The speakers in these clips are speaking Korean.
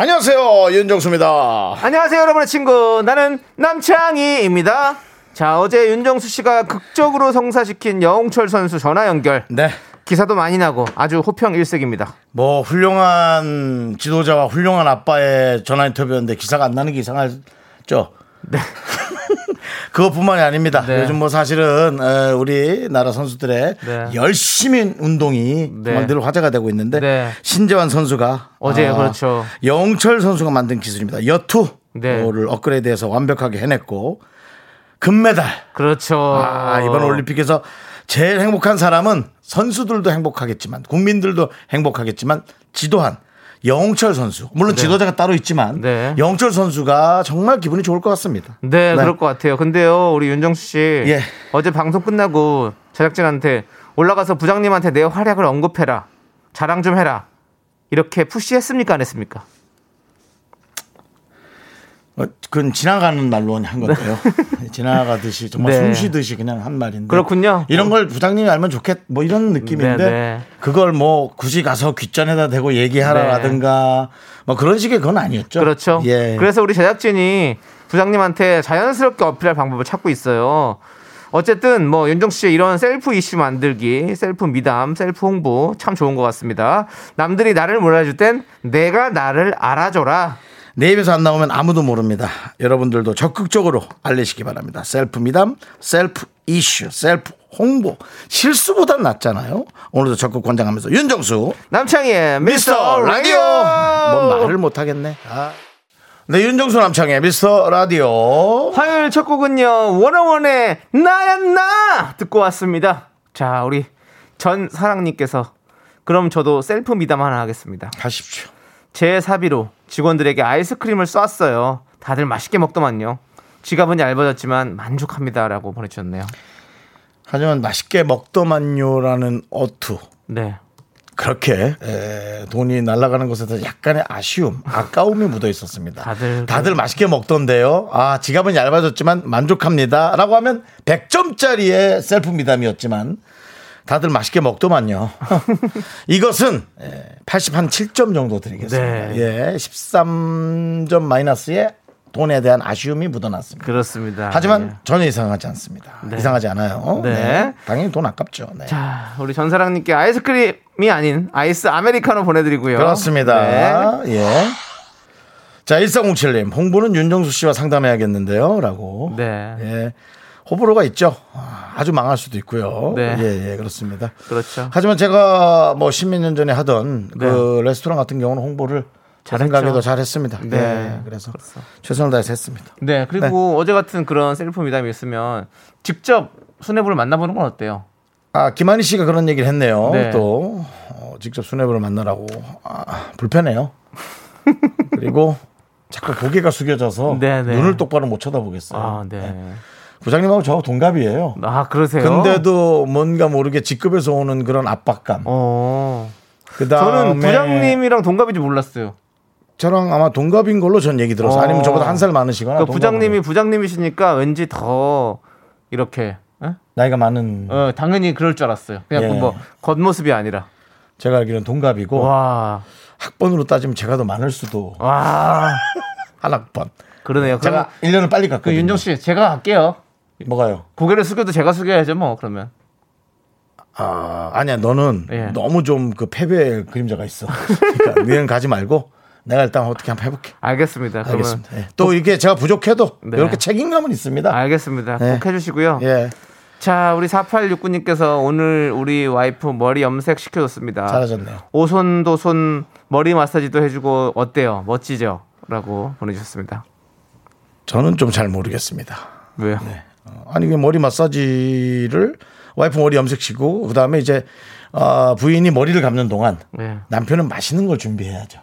안녕하세요 윤정수입니다. 안녕하세요, 여러분의 친구. 나는 남창희입니다. 자, 어제 윤정수 씨가 극적으로 성사시킨 여홍철 선수 전화 연결. 네. 기사도 많이 나고 아주 호평 일색입니다. 뭐 훌륭한 지도자와 훌륭한 아빠의 전화 인터뷰였는데 기사가 안 나는 게 이상하죠. 네. 그것뿐만이 아닙니다. 네. 요즘 뭐 사실은 에, 우리나라 선수들의 네. 열심히 운동이 네. 정말 늘 화제가 되고 있는데 네. 신재환 선수가 어제 아, 그렇죠. 영철 선수가 만든 기술입니다. 여투를 네. 업그레이드해서 완벽하게 해냈고 금메달. 그렇죠. 아, 이번 올림픽에서 제일 행복한 사람은 선수들도 행복하겠지만 국민들도 행복하겠지만 지도한 영철 선수. 물론 지도자가 따로 있지만 네. 영철 선수가 정말 기분이 좋을 것 같습니다. 네, 그럴 것 같아요. 근데요, 우리 윤정수 씨. 예. 어제 방송 끝나고 제작진한테 올라가서 부장님한테 내 활약을 언급해라. 자랑 좀 해라. 이렇게 푸시했습니까? 안 했습니까? 어, 그건 지나가는 말로 한 건데요. 지나가듯이 정말 네. 숨 쉬듯이 그냥 한 말인데. 그렇군요. 이런 걸 부장님이 알면 좋겠 뭐 이런 느낌인데 네, 네. 그걸 뭐 굳이 가서 귓전에다 대고 얘기하라라든가 뭐 그런 식의 그건 아니었죠. 그렇죠. 예. 그래서 우리 제작진이 부장님한테 자연스럽게 어필할 방법을 찾고 있어요. 어쨌든 뭐 윤정수 씨의 이런 셀프 이슈 만들기, 셀프 미담, 셀프 홍보 참 좋은 것 같습니다. 남들이 나를 몰라줄 땐 내가 나를 알아줘라. 내 입에서 안 나오면 아무도 모릅니다. 여러분들도 적극적으로 알리시기 바랍니다. 셀프 미담, 셀프 이슈, 셀프 홍보. 실수보단 낫잖아요. 오늘도 적극 권장하면서 윤정수 남창희의 미스터 라디오. 뭔 말을 못 하겠네. 아. 네, 윤정수 남창희의 미스터 라디오. 화요일 첫 곡은요 워너원의 나야 나 듣고 왔습니다. 자 우리 전 사랑님께서 그럼 저도 셀프 미담 하나 하겠습니다. 가십시오. 제 사비로 직원들에게 아이스크림을 쐈어요. 다들 맛있게 먹더만요. 지갑은 얇아졌지만 만족합니다라고 보내주셨네요. 하지만 맛있게 먹더만요라는 어투. 네. 그렇게 에, 돈이 날아가는 것에 약간의 아쉬움, 아까움이 묻어 있었습니다. 다들 맛있게 먹던데요. 아 지갑은 얇아졌지만 만족합니다라고 하면 100점짜리의 셀프 미담이었지만 다들 맛있게 먹더만요. 이것은 80한 7점 정도 드리겠습니다. 네. 예, 13점 마이너스에 돈에 대한 아쉬움이 묻어났습니다. 그렇습니다. 하지만 네. 전혀 이상하지 않습니다. 네. 이상하지 않아요. 네. 당연히 돈 아깝죠. 네. 자, 우리 전사랑님께 아이스크림이 아닌 아이스 아메리카노 보내드리고요. 그렇습니다. 네. 예. 자, 1407님, 홍보는 윤정수 씨와 상담해야겠는데요. 라고. 네. 예. 호불호가 있죠. 아, 아주 망할 수도 있고요. 네. 예, 예, 그렇습니다. 그렇죠. 하지만 제가 뭐 십몇 년 전에 하던 네. 그 레스토랑 같은 경우는 홍보를. 생각에도 잘했습니다. 네. 예, 그래서 최선을 다해서 했습니다. 네, 그리고 어제 같은 그런 셀프 미담이 있으면 직접 수뇌부를 만나보는 건 어때요? 아, 김한희 씨가 그런 얘기를 했네요. 네. 또 어, 직접 수뇌부를 만나라고 아, 불편해요. 그리고 자꾸 고개가 숙여져서 네, 네. 눈을 똑바로 못 쳐다보겠어요. 아, 네. 부장님하고 저하고 동갑이에요. 아, 그러세요? 근데도 뭔가 모르게 직급에서 오는 그런 압박감. 어. 그다음에 저는 부장님이랑 동갑인지 몰랐어요. 저랑 아마 동갑인 걸로 전 얘기 들어서 어. 아니면 저보다 한 살 많으시거나 그러니까 부장님이. 부장님이시니까 왠지 더 이렇게 에? 나이가 많은 어, 당연히 그럴 줄 알았어요. 그냥 예. 뭐 겉모습이 아니라. 제가 알기로는 동갑이고 와. 학번으로 따지면 제가 더 많을 수도 와. 한 학번. 그러네요. 제가 1년을 빨리 그 갔거든요. 윤정 씨 제가 할게요. 뭐가요? 고개를 숙여도 제가 숙여야죠, 뭐 그러면. 아, 아니야, 너는 예. 너무 좀 그 패배의 그림자가 있어. 그러니까 너는 가지 말고 내가 일단 어떻게 한번 해볼게. 알겠습니다. 알겠습니다. 예. 또 이렇게 제가 부족해도 네. 이렇게 책임감은 있습니다. 알겠습니다. 네. 꼭 해주시고요. 예, 자, 우리 4869님께서 오늘 우리 와이프 머리 염색 시켜줬습니다. 잘하셨네요. 오손도 손 머리 마사지도 해주고 어때요? 멋지죠? 라고 보내주셨습니다. 저는 좀 잘 모르겠습니다. 왜요? 어, 아니 왜 머리 마사지를 와이프 머리 염색시고 그 다음에 이제 어, 부인이 머리를 감는 동안 네. 남편은 맛있는 걸 준비해야죠.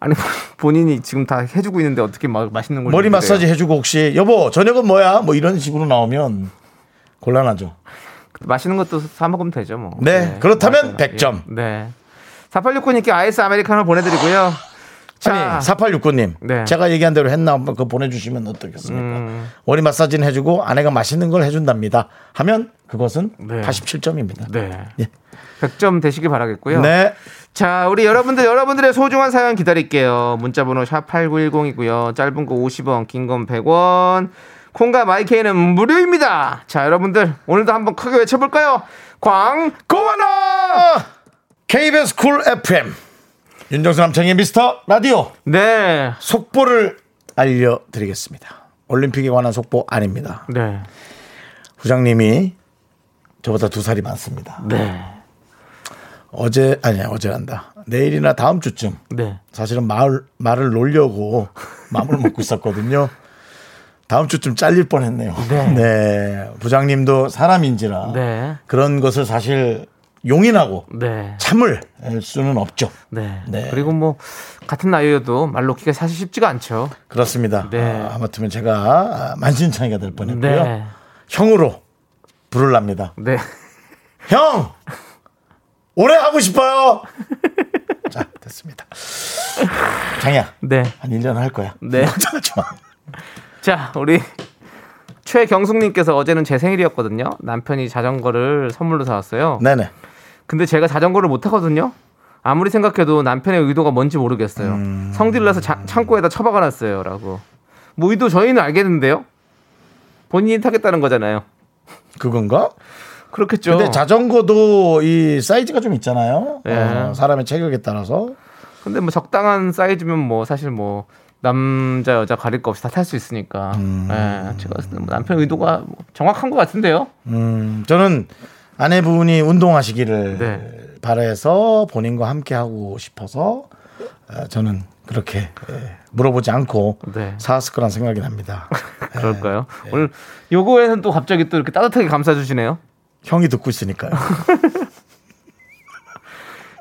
아니 본인이 지금 다 해주고 있는데 어떻게 막 맛있는 걸 머리? 마사지 해주고 혹시 여보 저녁은 뭐야? 뭐 이런 식으로 나오면 곤란하죠. 맛있는 것도 사 먹으면 되죠 뭐. 네, 그렇다면 맞아요. 100점. 예. 네. 4869님께 아이스 아메리카노 보내드리고요. 자, 아니 4869님 네. 제가 얘기한 대로 했나 한번 그거 보내주시면 어떻겠습니까? 음. 머리 마사지는 해주고 아내가 맛있는 걸 해준답니다. 하면 그것은 네. 87점입니다. 네. 예. 100점 되시길 바라겠고요. 네. 자, 우리 여러분들 여러분들의 소중한 사연 기다릴게요. 문자 번호 샵 8910이고요. 짧은 거 50원, 긴 건 100원. 콩과 마이케이는 무료입니다. 자, 여러분들 오늘도 한번 크게 외쳐 볼까요? 광 고마워! KBS 쿨 FM 윤정수 남창희의 미스터 라디오 네. 속보를 알려드리겠습니다. 올림픽에 관한 속보 아닙니다. 네. 부장님이 저보다 두 살이 많습니다. 네. 어제 아니야 어제란다. 내일이나 다음 주쯤 네. 사실은 말 말을 놓으려고 마음을 먹고 있었거든요. 다음 주쯤 잘릴 뻔했네요. 네. 네. 부장님도 사람인지라 네. 그런 것을 사실 용인하고 네. 참을 수는 없죠. 네. 네. 그리고 뭐 같은 나이여도 말 놓기가 사실 쉽지가 않죠. 그렇습니다. 네. 아, 아무튼 제가 만신창이가 될 뻔했고요. 네. 형으로 부를랍니다. 네. 형 오래 하고 싶어요. 자 됐습니다. 장이야 네. 한 1년 할 거야. 네. 걱정하지 마. 자, 우리 최경숙님께서 어제는 제 생일이었거든요. 남편이 자전거를 선물로 사왔어요. 네네. 근데 제가 자전거를 못 타거든요. 아무리 생각해도 남편의 의도가 뭔지 모르겠어요. 음. 성질을 내서 자- 창고에다 처박아 놨어요라고. 뭐 의도 저희는 알겠는데요. 본인이 타겠다는 거잖아요. 그건가? 그렇겠죠. 근데 자전거도 이 사이즈가 좀 있잖아요. 네. 어, 사람의 체격에 따라서. 근데 뭐 적당한 사이즈면 뭐 사실 뭐 남자 여자 가릴 거 없이 다 탈 수 있으니까. 음. 예, 제가 때뭐 남편 의도가 뭐 정확한 것 같은데요. 음, 저는 아내분이 운동하시기를 네. 바라서 본인과 함께 하고 싶어서 어, 저는 그렇게 예, 물어보지 않고 네. 사왔을 거란 생각이 납니다. 그럴까요? 네. 오늘 요거에는 또 갑자기 또 이렇게 따뜻하게 감싸 주시네요. 형이 듣고 있으니까요.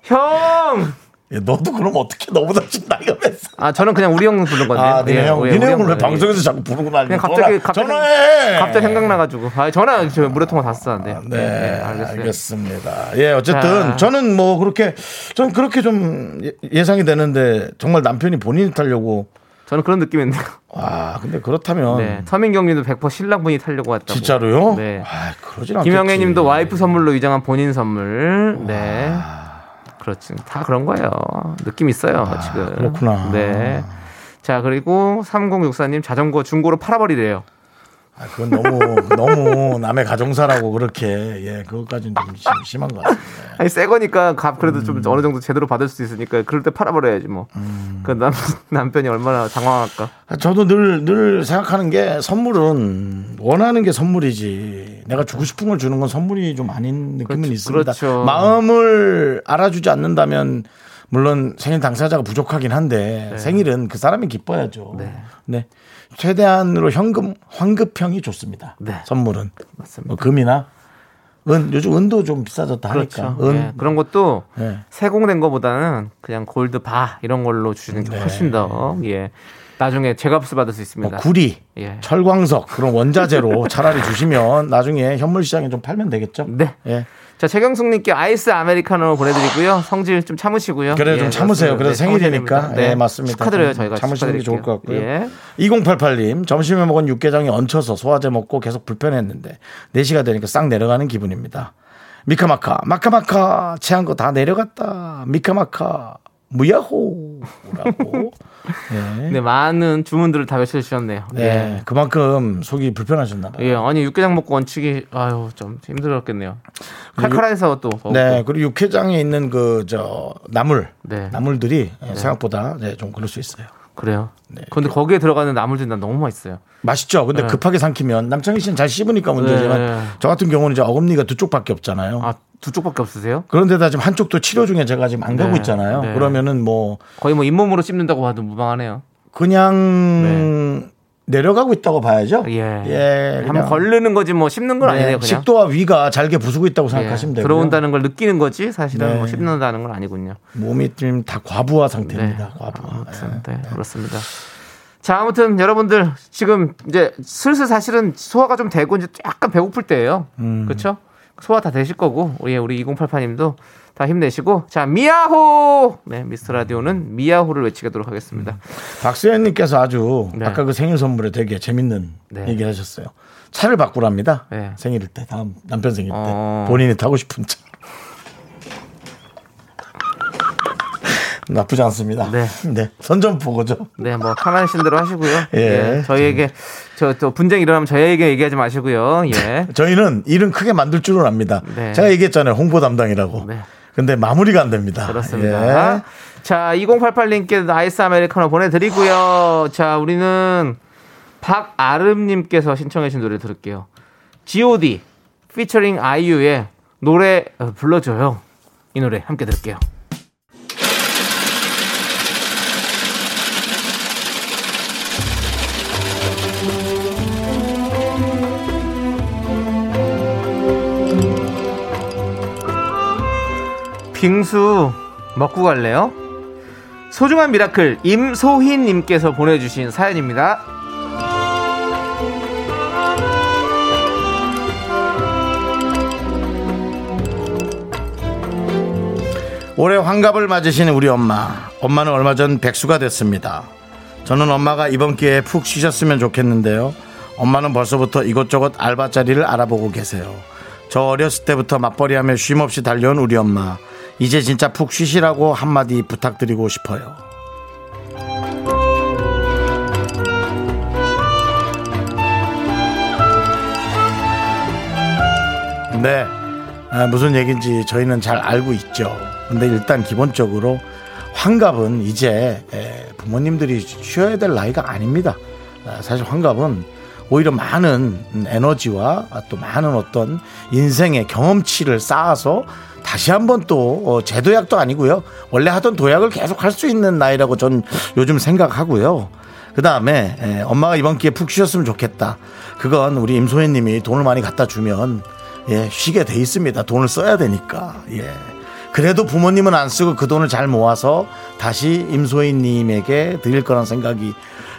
형! 예, 너도 그럼 어떻게 너보다 지금 나이가 몇 살? 아 저는 그냥 우리 형 부른 건데. 아, 니네 형, 예, 니네 형을 왜 예. 방송에서 자꾸 부르고 난리 그냥 갑자기 갑자기 전화해. 갑자기 생각나가지고. 아 전화 저 무료통화 다 썼는데. 네, 네, 알겠어요. 알겠습니다. 예, 어쨌든 자. 저는 뭐 그렇게 전 그렇게 좀 예- 예상이 되는데 정말 남편이 본인이 타려고 저는 그런 느낌인데요. 와, 근데 그렇다면 네. 서민경님도 100% 신랑분이 타려고 왔다고. 진짜로요? 네. 아, 그러진 않겠지. 김영애님도 와이프 선물로 위장한 본인 선물. 네. 그렇지. 다 그런 거예요. 느낌 있어요 지금. 그렇구나. 네. 자 그리고 3064님 자전거 중고로 팔아버리래요. 아, 그건 너무 너무 남의 가정사라고 그렇게 예, 그것까지는 좀 심- 심한 것 같습니다. 아니 새 거니까 값 그래도 음. 좀 어느 정도 제대로 받을 수 있으니까 그럴 때 팔아버려야지 뭐. 음. 그남 남편이 얼마나 당황할까. 저도 늘, 늘 생각하는 게 선물은 원하는 게 선물이지. 내가 주고 싶은 걸 주는 건 선물이 좀 아닌 느낌은 그렇죠. 있습니다. 그렇죠. 마음을 알아주지 않는다면 물론 생일 당사자가 부족하긴 한데 생일은 그 사람이 기뻐야죠. 네. 네. 최대한으로 현금, 환급형이 좋습니다. 네. 선물은. 맞습니다. 뭐 금이나 은, 요즘 은도 좀 비싸졌다 하니까. 그렇죠. 은. 예, 그런 것도 네. 세공된 거보다는 그냥 골드 바 이런 걸로 주시는 게 훨씬 더 예. 나중에 제값을 받을 수뭐 있습니다. 구리, 예. 철광석 그런 원자재로 차라리 주시면 나중에 현물 시장에 좀 팔면 되겠죠. 네. 예. 자, 최경숙님께 아이스 아메리카노 보내드리고요. 성질 좀 참으시고요. 그래 좀 예, 참으세요. 그렇습니다. 그래서 네, 생일이니까. 성질입니다. 네, 맞습니다. 축하드려요. 좀 저희가 참으시는 게 좋을 것 같고요. 축하드릴게요. 2088님 점심에 먹은 육개장이 얹혀서 소화제 먹고 계속 불편했는데 4시가 되니까 싹 내려가는 기분입니다. 미카마카 마카마카 체한 거 다 내려갔다. 미카마카 무야호라고. 예. 네. 네, 많은 주문들을 다 외쳐 주셨네요. 네, 그만큼 속이 불편하셨나 봐요. 예, 아니 육개장 먹고 얹히기 아유 좀 힘들었겠네요. 칼칼해서 또 먹고. 네, 그리고 육회장에 있는 그 저 나물, 네. 나물들이 생각보다 네, 좀 그럴 수 있어요. 그래요. 네. 근데 거기에 들어가는 나물들이 난 너무 맛있어요. 맛있죠. 근데 급하게 삼키면 남창희 씨는 잘 씹으니까 문제지만 네. 저 같은 경우는 이제 어금니가 두 쪽밖에 없잖아요. 아 두 쪽밖에 없으세요? 그런데다 지금 한쪽도 치료 중에 제가 지금 안 가고 네. 있잖아요. 네. 그러면은 뭐 거의 뭐 잇몸으로 씹는다고 봐도 무방하네요. 그냥 내려가고 있다고 봐야죠. 예. 예, 한번. 걸르는 거지 뭐 씹는 건 네, 아니네요. 그냥. 식도와 위가 잘게 부수고 있다고 예, 생각하시면 되고요. 들어온다는 걸 느끼는 거지 사실은 네. 뭐 씹는다는 건 아니군요. 몸이 좀다 과부하 네. 상태입니다. 과부하. 아무튼 네, 그렇습니다. 자, 아무튼 여러분들 지금 이제 슬슬 사실은 소화가 좀 되고 이제 약간 배고플 때예요. 음. 그렇죠? 소화 다 되실 거고 우리 우리 2088님도 다 힘내시고 자 미야호 네 미스터 라디오는 미야호를 외치도록 하겠습니다. 박수현님께서 아주 네. 아까 그 생일 선물에 되게 재밌는 네. 얘기를 하셨어요. 차를 바꾸랍니다. 네. 생일 때 다음 남편 생일 때 어. 본인이 타고 싶은 차. 나쁘지 않습니다. 네. 네. 선전포고죠. 네, 뭐 편하신 대로 하시고요. 예. 예, 저희에게 저 또 분쟁 일어나면 저희에게 얘기하지 마시고요. 예. 저희는 일은 크게 만들 줄은 압니다. 네. 제가 얘기했잖아요. 홍보 담당이라고. 네. 근데 마무리가 안 됩니다. 그렇습니다. 예. 자, 2088님께 아이스 아메리카노 보내드리고요. 자, 우리는 박아름님께서 신청해주신 노래 들을게요. G.O.D. 피처링 아이유의 노래 어, 불러줘요. 이 노래 함께 들을게요. 빙수 먹고 갈래요? 소중한 miracle 임소희님께서 보내주신 사연입니다. 올해 환갑을 맞으신 우리 엄마. 엄마는 얼마 전 백수가 됐습니다. 저는 엄마가 이번 기회에 푹 쉬셨으면 좋겠는데요. 엄마는 벌써부터 이것저것 알바 자리를 알아보고 계세요. 저 어렸을 때부터 맞벌이하며 쉼없이 달려온 우리 엄마. 이제 진짜 푹 쉬시라고 한마디 부탁드리고 싶어요. 네. 아, 무슨 얘기인지 저희는 잘 알고 있죠. 근데 일단 기본적으로 환갑은 이제 에, 부모님들이 쉬어야 될 나이가 아닙니다. 아, 사실 환갑은 오히려 많은 에너지와 또 많은 어떤 인생의 경험치를 쌓아서 다시 한번 또 어, 제도약도 아니고요. 원래 하던 도약을 계속 할 수 있는 나이라고 전 요즘 생각하고요. 그 다음에 엄마가 이번 기회에 푹 쉬셨으면 좋겠다. 그건 우리 임소혜 님이 돈을 많이 갖다 주면 예, 쉬게 돼 있습니다. 돈을 써야 되니까. 예. 그래도 부모님은 안 쓰고 그 돈을 잘 모아서 다시 임소희 님에게 드릴 거란 생각이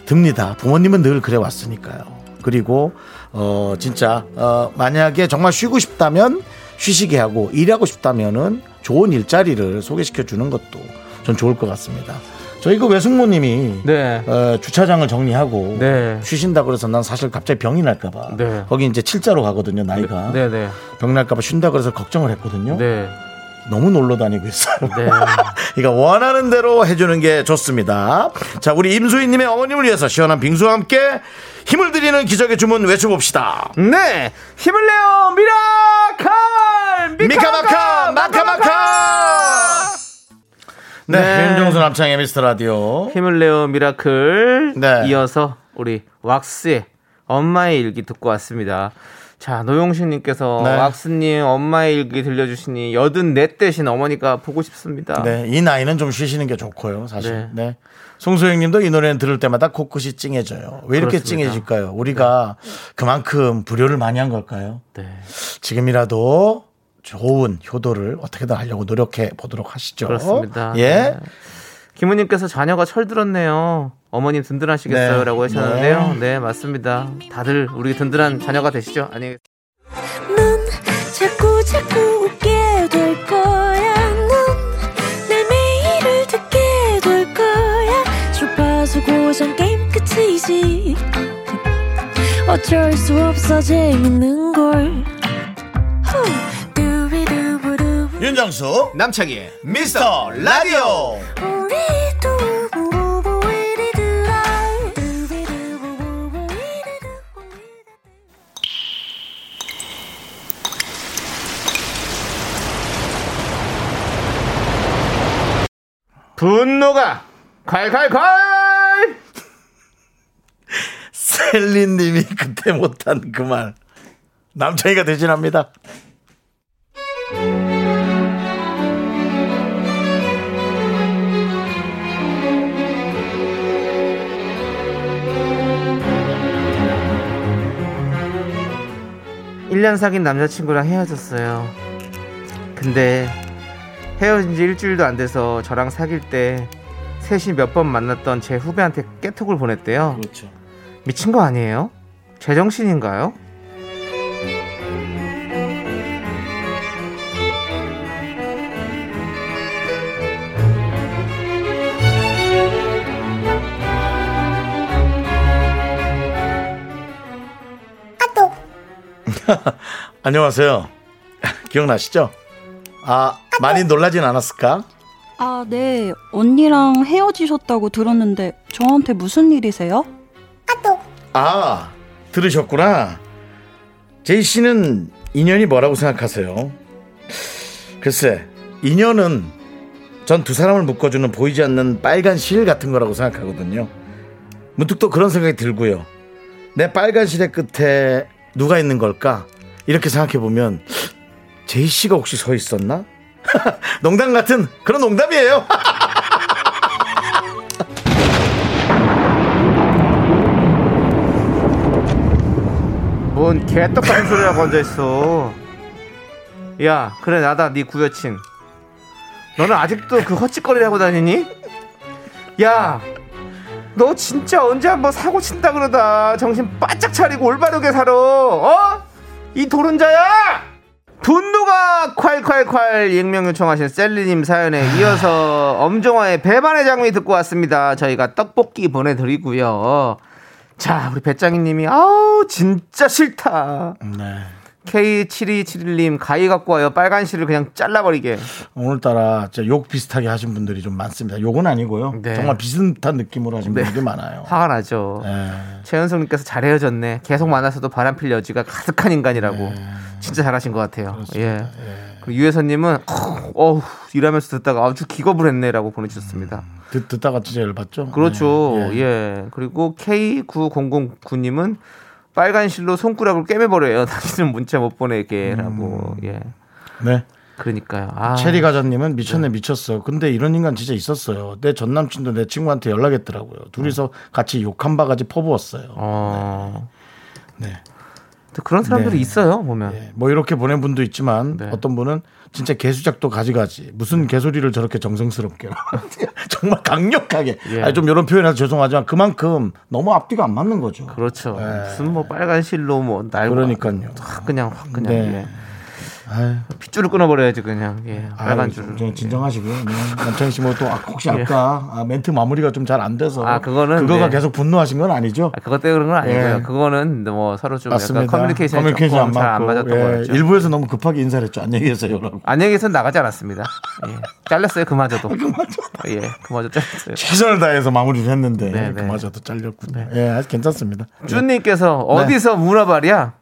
듭니다. 부모님은 늘 그래 왔으니까요. 그리고 어 진짜 어 만약에 정말 쉬고 싶다면 쉬시게 하고 일하고 싶다면은 좋은 일자리를 소개시켜 주는 것도 전 좋을 것 같습니다. 저희 그 외숙모님이 네. 어, 주차장을 정리하고 네. 쉬신다 그래서 난 사실 갑자기 병이 날까봐 네. 거기 이제 칠자로 가거든요 나이가 네, 네. 병 날까봐 쉰다 그래서 걱정을 했거든요. 네. 너무 놀러 다니고 있어요. 네. 그러니까 원하는 대로 해주는 게 좋습니다. 자, 우리 임수희님의 어머님을 위해서 시원한 빙수와 함께 힘을 드리는 기적의 주문 외쳐봅시다. 네. 힘을 내요 miracle 미카마카 마카마카. 네, 네. 윤정수 남창희의 미스터 라디오. 힘을 내요 miracle 네. 이어서 우리 왁스의 엄마의 일기 듣고 왔습니다. 자 노용식님께서 네. 왁스님 엄마의 일기 들려주시니 여든 넷 대신 어머니가 보고 싶습니다. 네, 이 나이는 좀 쉬시는 게 좋고요, 사실. 네. 네. 송소영 님도 이 노래는 들을 때마다 코끝이 찡해져요. 왜 이렇게 그렇습니다. 찡해질까요? 우리가 그만큼 불효를 많이 한 걸까요? 네. 지금이라도 좋은 효도를 어떻게든 하려고 노력해 보도록 하시죠. 그렇습니다. 예. 네. 김우님께서 자녀가 철들었네요. 어머님 든든하시겠어요라고 네. 하셨는데요. 네. 맞습니다. 다들 우리 든든한 자녀가 되시죠. 아니 넌 자꾸 자꾸 웃게 될 거야. 넌내 매일을 듣게 될 거야. 주파수 고정 게임 끝이지. 어쩔 수 없어 재밌는 걸. 윤정수 남창희의 미스터 라디오. 분노가 칼칼칼 셀린님이 그때 못한 그 말. 남창이가 대신합니다. 1년 사귄 남자친구랑 헤어졌어요. 근데 헤어진 지 일주일도 안 돼서 저랑 사귈 때 셋이 몇 번 만났던 제 후배한테 깨톡을 보냈대요. 그렇죠. 미친 거 아니에요? 제정신인가요? 안녕하세요. 기억나시죠? 아, 많이 놀라진 않았을까? 아, 네. 언니랑 헤어지셨다고 들었는데 저한테 무슨 일이세요? 아, 들으셨구나. 제이 씨는 인연이 뭐라고 생각하세요? 글쎄, 인연은 전 두 사람을 묶어주는 보이지 않는 빨간 실 같은 거라고 생각하거든요. 문득 또 그런 생각이 들고요. 내 빨간 실의 끝에 누가 있는 걸까? 이렇게 생각해 보면 제이 씨가 혹시 서 있었나? 농담 같은 그런 농담이에요. 뭔 개떡 같은 소리라고 앉아있어. 야, 그래, 나다, 네 구여친. 너는 아직도 그 헛짓거리를 하고 다니니? 야, 너 진짜 언제 한번 사고 친다 그러다 정신 바짝 차리고 올바르게 살아. 어? 이 도른자야! 분노가 콸콸콸 익명 요청하신 셀리님 사연에 이어서 엄정화의 배반의 장미 듣고 왔습니다. 저희가 떡볶이 보내드리고요. 자, 우리 배짱이님이 아우 진짜 싫다. 네. K7271님 가위 갖고 와요. 빨간 실을 그냥 잘라버리게. 오늘따라 진짜 욕 비슷하게 하신 분들이 좀 많습니다. 욕은 아니고요. 네. 정말 비슷한 느낌으로 하신 네. 분들이 많아요. 화가 나죠. 네. 최현성님께서 잘 헤어졌네. 계속 만나서도 바람필 여지가 가득한 인간이라고. 진짜 잘하신 것 같아요. 예. 그리고 유혜선님은 어우 일하면서 듣다가 아주 기겁을 했네라고 보내주셨습니다. 듣, 듣다가 진짜 열받죠? 그렇죠. 네. 예. 예. 그리고 K9009님은 빨간 실로 손가락을 꿰매버려요. 다시는 문자 못 보내게라고. 예. 네. 그러니까요. 아. 체리 가자님은 미쳤네 미쳤어. 근데 이런 인간 진짜 있었어요. 내 전 남친도 내 친구한테 연락했더라고요. 둘이서 같이 욕 한 바가지 퍼부었어요. 어. 네. 또 그런 사람들이 네. 있어요. 보면. 예, 뭐 이렇게 보낸 분도 있지만 네. 어떤 분은 진짜 개수작도 가지가지 무슨 개소리를 저렇게 정성스럽게 정말 강력하게 예. 아니, 좀 이런 표현해서 죄송하지만 그만큼 너무 앞뒤가 안 맞는 거죠. 그렇죠. 네. 무슨 뭐 빨간 실로 뭐 날고 그러니까요. 확 그냥 확 그냥 네. 예. 핏줄을 끊어버려야지 그냥 예. 빨간 줄을. 좀 진정하시고요. 네. 남창희 씨뭐 또 혹시 아까 아, 멘트 마무리가 좀 잘 안 돼서 아, 그거는 그거가 네. 계속 분노하신 건 아니죠? 아, 그것 때문에 그런 건 아니고요. 예. 그거는 뭐 서로 좀 맞습니다. 약간 커뮤니케이션이 커뮤니케이션 잘안. 맞았던 예, 거였죠. 일부에서 너무 급하게 인사를 했죠. 안녕히 계세요라고. 안녕히선 나가지 않았습니다. 예. 잘렸어요 그마저도. 예, 그마저 잘렸어요. 최선을 다해서 마무리를 했는데 네, 네. 그마저도 잘렸군요. 예, 아주 괜찮습니다. 쭈님께서 어디서 문어발이야?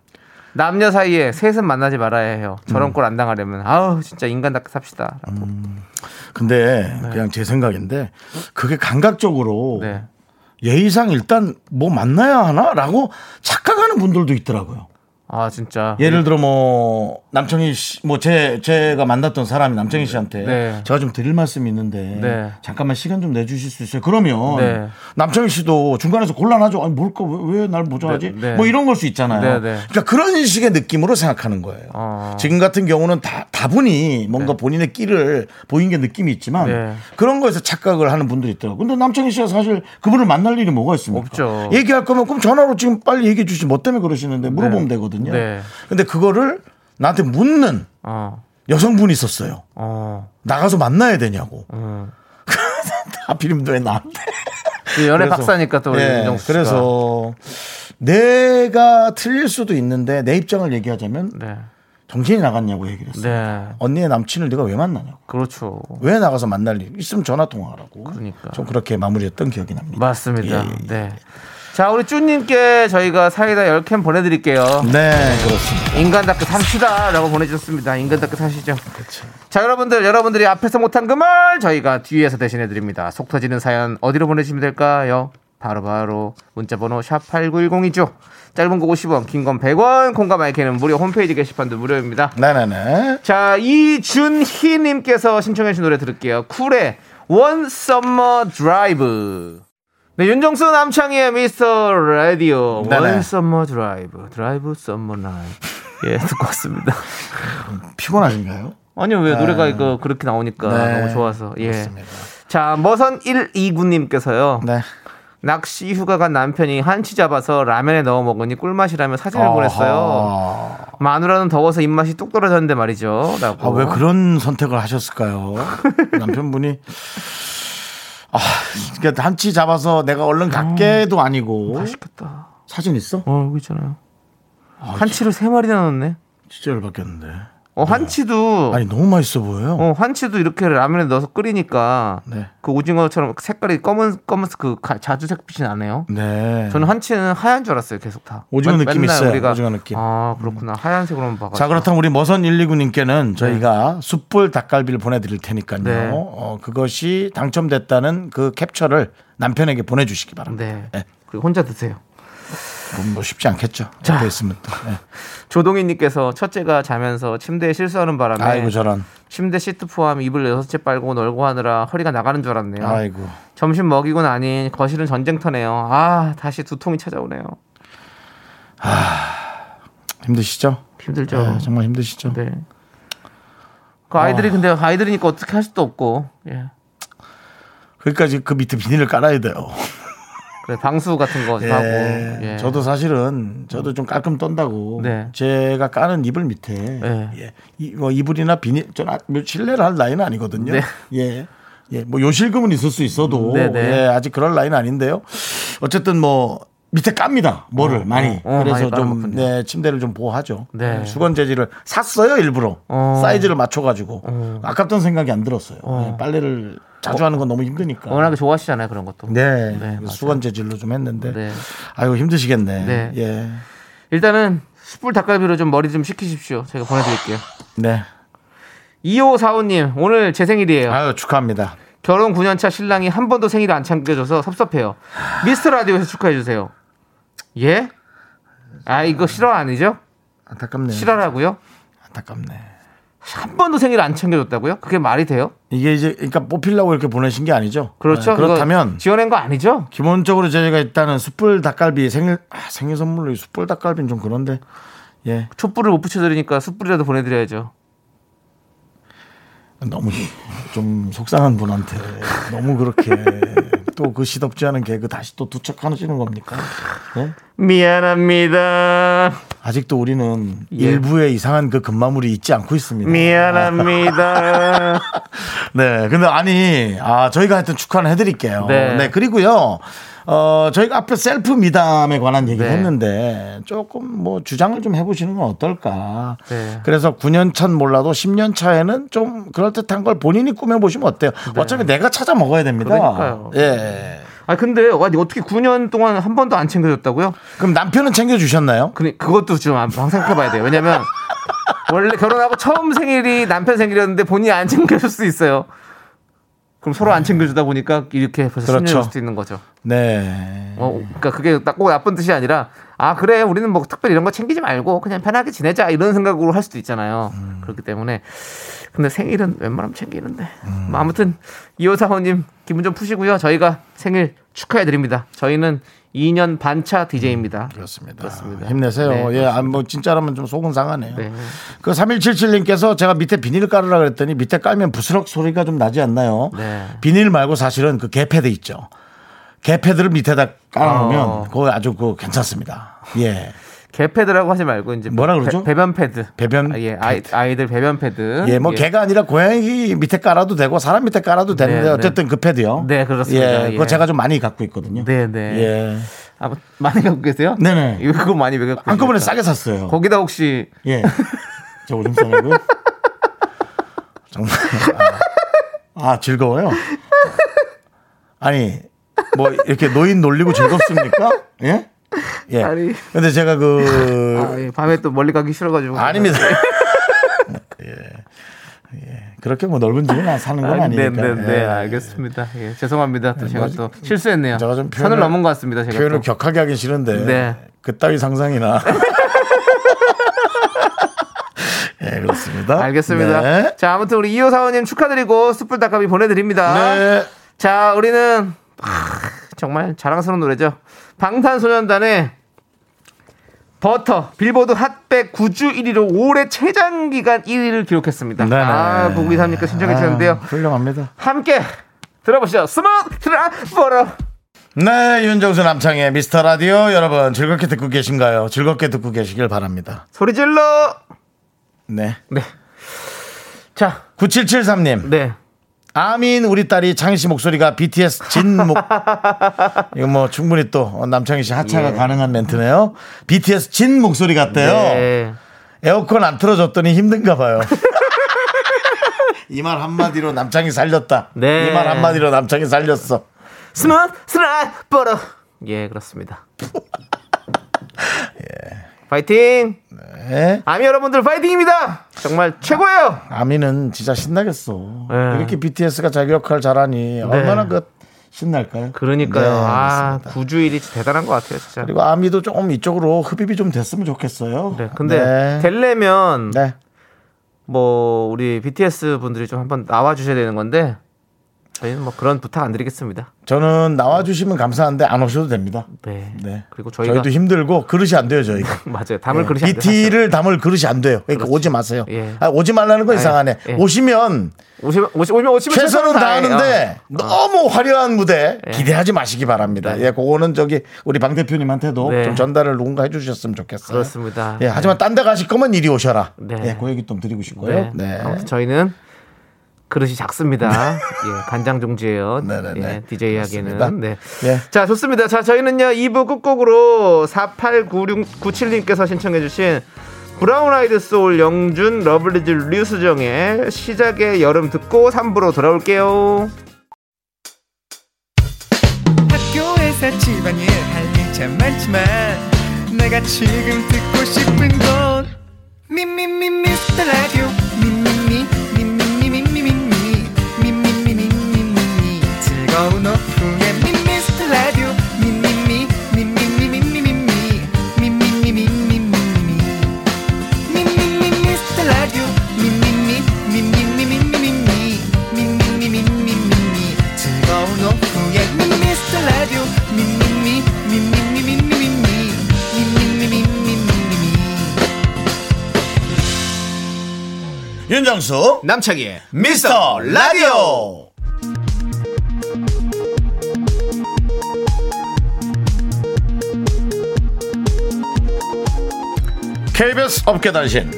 남녀 사이에 셋은 만나지 말아야 해요. 음. 저런 꼴안 당하려면 아우 진짜 인간답게 삽시다. 라고. 근데 그냥 제 생각인데 그게 감각적으로 네. 예의상 일단 뭐 만나야 하나라고 착각하는 분들도 있더라고요. 아 진짜. 예를 들어 뭐 남청희 씨, 뭐 제 제가 만났던 사람이 남청희 씨한테 네. 제가 좀 드릴 말씀이 있는데 네. 잠깐만 시간 좀 내주실 수 있어요? 그러면 네. 남청희 씨도 중간에서 곤란하죠. 아니 뭘까 왜날 모자하지? 네, 네. 뭐 이런 걸 수 있잖아요. 네, 네. 그러니까 그런 식의 느낌으로 생각하는 거예요. 어. 지금 같은 경우는 다 다분히 뭔가 본인의 끼를 보인 게 느낌이 있지만 네. 그런 거에서 착각을 하는 분들이 있더라고요. 근데 남청희 씨가 사실 그분을 만날 일이 뭐가 있습니까? 없죠. 얘기할 거면 그럼 전화로 지금 빨리 얘기해 주시. 뭐 때문에 그러시는데 물어보면 되거든 요. 네. 근데 그거를 나한테 묻는 어. 여성분이 있었어요. 어. 나가서 만나야 되냐고. 음. 하필이면 왜 나한테. 그 연애 그래서- 박사니까 또 네, 윤정수 씨가. 그래서 내가 틀릴 수도 있는데 내 입장을 얘기하자면 네. 정신이 나갔냐고 얘기를 했어요. 네. 언니의 남친을 네가 왜 만나냐고. 그렇죠. 왜 나가서 만날 일 있으면 전화 통화하라고. 그러니까. 좀 그렇게 마무리했던 기억이 납니다. 맞습니다. 예, 예, 예. 네. 자, 우리 쭈님께 저희가 사이다 10캔 보내드릴게요. 네, 그렇습니다. 인간답게 삽시다. 라고 보내주셨습니다. 인간답게 사시죠. 그렇죠. 자, 여러분들, 여러분들이 앞에서 못한 그 말 저희가 뒤에서 대신해드립니다. 속 터지는 사연 어디로 보내주시면 될까요? 바로 바로 문자번호 샵8910이죠. 짧은 거 50원, 긴 건 100원, 공감 마이크는 무료 홈페이지 게시판도 무료입니다. 네네네. 자, 이준희님께서 신청해주신 노래 들을게요. 쿨의 One summer drive. 네, 윤정수 남창희의 미스터 라디오. 네네. One summer drive. Drive summer night. 예, 듣고 왔습니다. 피곤하신가요? 아니요, 왜 노래가 이거 그렇게 나오니까 네. 너무 좋아서. 예. 그렇습니다. 자, 머선 129님께서요. 네. 낚시 휴가 간 남편이 한치 잡아서 라면에 넣어 먹으니 꿀맛이라며 사진을 보냈어요. 아하. 마누라는 더워서 입맛이 뚝 떨어졌는데 말이죠. 라고. 아, 왜 그런 선택을 하셨을까요? 남편분이 아, 그러니까 한치 잡아서 내가 얼른 갖게도 아니고 맛있겠다. 사진 있어? 어, 여기 있잖아요. 한치를 세 마리나 넣었네. 진짜 열받겠는데. 어, 한치도 아니 너무 맛있어 보여요. 어, 한치도 이렇게 라면에 넣어서 끓이니까 네. 그 오징어처럼 색깔이 검은 검은 그 가- 자주색 빛이 나네요. 네. 저는 한치는 하얀 줄 알았어요, 계속 다. 오징어 맨- 느낌 있어요, 우리가 오징어 느낌. 아, 그렇구나. 하얀색으로만 봐가지고. 자 그렇다면 우리 머선 129님께는 네. 저희가 숯불 닭갈비를 보내드릴 테니까요. 네. 어, 그것이 당첨됐다는 그 캡처를 남편에게 보내주시기 바랍니다. 네. 네. 그리고 혼자 드세요. 뭐, 뭐 쉽지 않겠죠. 옆에 있으면 또. 네. 조동희님께서 첫째가 자면서 침대에 실수하는 바람에 아이고 저런. 침대 시트 포함 이불 여섯째 빨고 널고 하느라 허리가 나가는 줄 알았네요. 아이고. 점심 먹이고 나니 거실은 전쟁터네요. 아 다시 두통이 찾아오네요. 힘드시죠? 힘들죠. 네, 정말 힘드시죠? 네. 그 아이들이 근데 아이들이니까 어떻게 할 수도 없고 예. 그러니까 지금 그 밑에 비닐을 깔아야 돼요. 그래, 방수 같은 거 예. 하고 예. 저도 사실은 저도 좀 깔끔 떤다고 네. 제가 까는 이불 밑에 네. 예. 이, 뭐 이불이나 비닐 저는 아- 뭐 실내를 할 나이는 아니거든요. 네. 예. 예, 뭐 요실금은 있을 수 있어도 네, 네. 예, 아직 그럴 나이는 아닌데요. 어쨌든 뭐 밑에 깝니다. 뭐를 어, 많이. 어, 어, 그래서 많이 좀. 네, 침대를 좀 보호하죠. 네. 수건 재질을 샀어요 일부러 어. 사이즈를 맞춰가지고 어. 아깝던 생각이 안 들었어요. 어. 예, 빨래를 자주 하는 건 너무 힘드니까. 워낙에 좋아하시잖아요 그런 것도. 네, 네, 맞아요. 수건 재질로 좀 했는데 네. 아이고 힘드시겠네. 네. 예, 일단은 숯불 닭갈비로 좀 머리 좀 식히십시오. 제가 보내드릴게요. 네. 2545님 오늘 제 생일이에요. 아유 축하합니다. 결혼 9년차 신랑이 한 번도 생일을 안 챙겨줘서 섭섭해요. 미스터 라디오에서 축하해 주세요. 예? 아 이거 실화 아니죠? 안타깝네. 실화라고요? 안타깝네. 한 번도 생일 안 챙겨줬다고요? 그게 말이 돼요? 이게 이제 그러니까 뽑히려고 이렇게 보내신 게 아니죠? 그렇죠. 네, 그렇다면 지어낸 거 아니죠? 기본적으로 저희가 일단은 숯불 닭갈비 생일 아, 생일 선물로 이 숯불 닭갈비는 좀 그런데 예 촛불을 못 붙여드리니까 숯불이라도 보내드려야죠. 너무 좀 속상한 분한테 너무 그렇게 또 그 시덥지 않은 개그 다시 또 투척하시는 겁니까? 예? 미안합니다. 아직도 우리는 예. 일부의 이상한 그 근마물이 잊지 않고 있습니다. 미안합니다. 네, 근데 아니, 아, 저희가 하여튼 축하는 해드릴게요. 네. 네. 그리고요, 어, 저희가 앞에 셀프 미담에 관한 얘기를 네. 했는데 조금 뭐 주장을 좀 해보시는 건 어떨까. 네. 그래서 9년 차는 몰라도 10년 차에는 좀 그럴듯한 걸 본인이 꾸며보시면 어때요? 어차피 내가 찾아 먹어야 됩니다. 네. 그러니까요. 예. 아 근데 아니, 어떻게 9년 동안 한 번도 안 챙겨줬다고요? 그럼 남편은 챙겨주셨나요? 그 그것도 좀 한번 생각해봐야 돼요. 왜냐면 원래 결혼하고 처음 생일이 남편 생일이었는데 본인이 안 챙겨줄 수 있어요. 그럼 서로 안 챙겨주다 보니까 이렇게 벌써 그렇죠. 10년일 수도 있는 거죠. 네. 어, 그러니까 그게 딱꼭 나쁜 뜻이 아니라 아 그래 우리는 뭐 특별히 이런 거 챙기지 말고 그냥 편하게 지내자 이런 생각으로 할 수도 있잖아요. 음. 그렇기 때문에 근데 생일은 웬만하면 챙기는데 뭐 아무튼 이호사원님 기분 좀 푸시고요. 저희가 생일 축하해 드립니다. 저희는 2년 반차 DJ입니다. 그렇습니다. 그렇습니다. 힘내세요. 네, 예, 아, 뭐 진짜라면 좀 속은 상하네요. 네. 그 3177님께서 제가 밑에 비닐 깔으라 그랬더니 밑에 깔면 부스럭 소리가 좀 나지 않나요? 네. 비닐 말고 사실은 그 개패드 있죠. 개패드를 밑에다 깔아놓으면 어. 그거 아주 그 괜찮습니다. 예. 개패드라고 하지 말고 이제 뭐라 그러죠? 배, 변 패드. 배변 아, 예, 아이, 아이들 배변 패드. 예, 뭐 개가 아니라 고양이 밑에 깔아도 되고 사람 밑에 깔아도 되는데 네, 네. 어쨌든 그 패드요. 네, 그렇습니다. 예, 그거 예. 제가 좀 많이 갖고 있거든요. 네, 네. 예. 아, 뭐, 많이 갖고 계세요? 네네. 이거 그거 많이 왜 갖고 한꺼번에? 싸게 샀어요. 거기다 혹시 예. 저 오줌 싸냐고요? 정말. 아, 아, 즐거워요? 아니, 뭐, 이렇게 노인 놀리고 즐겁습니까? 예? 예. 아니. 근데 제가 그, 아, 예, 밤에 또 멀리 가기 싫어가지고 아닙니다. 예. 예. 그렇게 뭐 넓은 집에 사는 건 아, 아니니까. 네, 네, 네, 예. 알겠습니다. 예, 죄송합니다. 또 제가 또 실수했네요. 제가 좀 선을 표현을- 넘은 것 같습니다. 제가 표현을 또. 격하게 하긴 싫은데. 네. 그따위 상상이나. 예, 그렇습니다. 알겠습니다. 네. 자, 아무튼 우리 이호 사원님 축하드리고 숯불 닭갈비 보내드립니다. 네. 자, 우리는 하, 정말 자랑스러운 노래죠. 방탄소년단의 버터 빌보드 핫백 9주 1위로 올해 최장 기간 1위를 기록했습니다. 네네. 아, 9923님께 신청해 주셨는데요. 아, 훌륭합니다. 함께 들어보시죠. Smooth like butter. 네, 윤정수 남창의 미스터 라디오 여러분 즐겁게 듣고 계신가요? 즐겁게 듣고 계시길 바랍니다. 소리 질러. 네. 네. 자, 9773님. 네. 아민 우리 딸이 창희 씨 목소리가 BTS 진목 이거 뭐 충분히 또 남창희 씨 하차가 예. 가능한 멘트네요. BTS 진 목소리 같대요. 네. 에어컨 안 틀어줬더니 힘든가 봐요. 이 말 한마디로 남창희 살렸다. 네. 이 말 한마디로 남창희 살렸어. 스마트 트라퍼러. 예, 그렇습니다. 파이팅! 네. 아미 여러분들 파이팅입니다! 정말 최고예요! 아미는 진짜 신나겠어. 네. 이렇게 BTS가 자기 역할 잘하니 얼마나 그 신날까요? 그러니까요. 네, 아. 9주일이 대단한 것 같아요, 진짜. 그리고 아미도 조금 이쪽으로 흡입이 좀 됐으면 좋겠어요. 네, 근데 네. 되려면 네. 뭐 우리 BTS 분들이 좀 한번 나와 주셔야 되는 건데 저희는 뭐 그런 부탁 안 드리겠습니다. 저는 나와주시면 감사한데 안 오셔도 됩니다. 네. 네. 그리고 저희가 저희도 힘들고 그릇이 안 돼요, 저희가. 맞아요. 담을 네. 그릇이 안 돼요. BT를 담을 그릇이 안 돼요. 그러니까 오지 마세요. 예. 아, 오지 말라는 건 아, 이상하네. 예. 오시면 오시면 오시- 오시면 오시면 최선은. 다하는데 너무 화려한 무대 예. 기대하지 마시기 바랍니다. 네. 예, 그거는 저기 우리 방 대표님한테도 네. 좀 전달을 누군가 해주셨으면 좋겠어요. 그렇습니다. 예, 하지만 딴 데 가실 거면 이리 오셔라. 네. 예, 그 얘기 좀 드리고 싶고요. 네. 네. 아무튼 저희는 그릇이 작습니다. 예, 간장 종지예요. 네네네. 예, DJ 하기에는. 네. 예. 자, 좋습니다. 자, 저희는요, 2부 끝곡으로 489697님께서 신청해 주신 브라운 아이드 소울 영준 러블리즈 류수정의 시작의 여름 듣고 3부로 돌아올게요. 학교에서 집안일 할일참 많지만 내가 지금 듣고 싶은 건 미미미 미스터 라디오 미미미 즐거운 오후에 미스터 라디오 미미미 미미미 미미미 미 미미 미미미 미미 미 미스터 라디오 미미미 미미미 미미 미 미미미 미미미 즐거운 오후에 미스터 라디오 미미미 미미미 미미미 미미미 미미미 윤정수 남창희의 미스터 라디오. KBS 업계단신.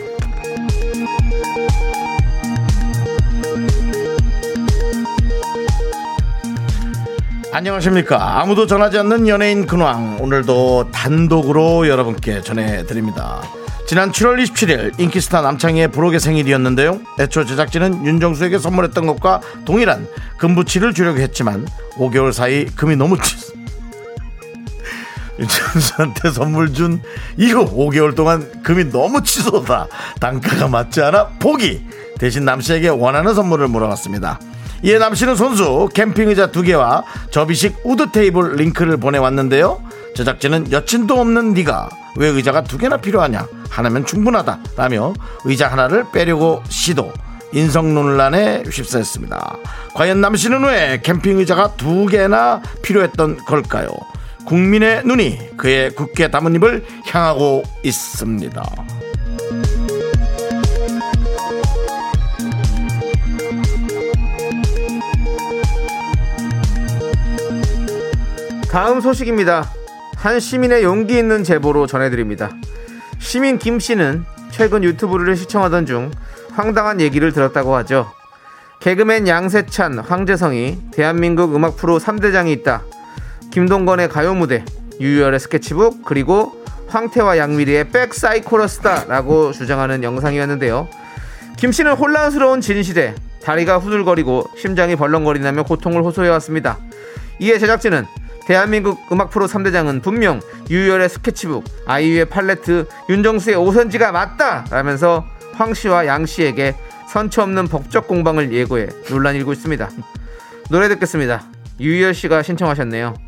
안녕하십니까. 아무도 전하지 않는 연예인 근황 오늘도 단독으로 여러분께 전해드립니다. 지난 7월 27일 인기스타 남창희의 부록의 생일이었는데요. 애초 제작진은 윤정수에게 선물했던 것과 동일한 금부치를 주려고 했지만 5개월 사이 금이 너무 치 윤정수한테 선물 준 이후 5개월 동안 금이 너무 치솟아 단가가 맞지 않아 포기. 대신 남씨에게 원하는 선물을 물어봤습니다. 이에 남씨는 손수 캠핑 의자 두 개와 접이식 wood 테이블 링크를 보내왔는데요. 제작진은 여친도 없는 네가 왜 의자가 두 개나 필요하냐? 하나면 충분하다 라며 의자 하나를 빼려고 시도 인성 논란에 휩싸였습니다. 과연 남씨는 왜 캠핑 의자가 두 개나 필요했던 걸까요 국민의 눈이 그의 굳게 담은 입을 향하고 있습니다. 다음 소식입니다. 한 시민의 용기 있는 제보로 전해드립니다. 시민 김 씨는 최근 유튜브를 시청하던 중 황당한 얘기를 들었다고 하죠. 개그맨 양세찬, 황재성이 대한민국 음악 프로 3대장이 있다. 김동건의 가요 무대, 유열의 스케치북, 그리고 황태와 양미리의 백사이코러스다 라고 주장하는 영상이었는데요. 김 씨는 혼란스러운 진실에 다리가 후들거리고 심장이 벌렁거리다며 고통을 호소해왔습니다. 이에 제작진은 대한민국 음악 프로 3대장은 분명 유열의 스케치북, 아이유의 팔레트, 윤정수의 오선지가 맞다! 라면서 황 씨와 양 씨에게 선처 없는 법적 공방을 예고해 논란이 일고 있습니다. 노래 듣겠습니다. 유열 씨가 신청하셨네요.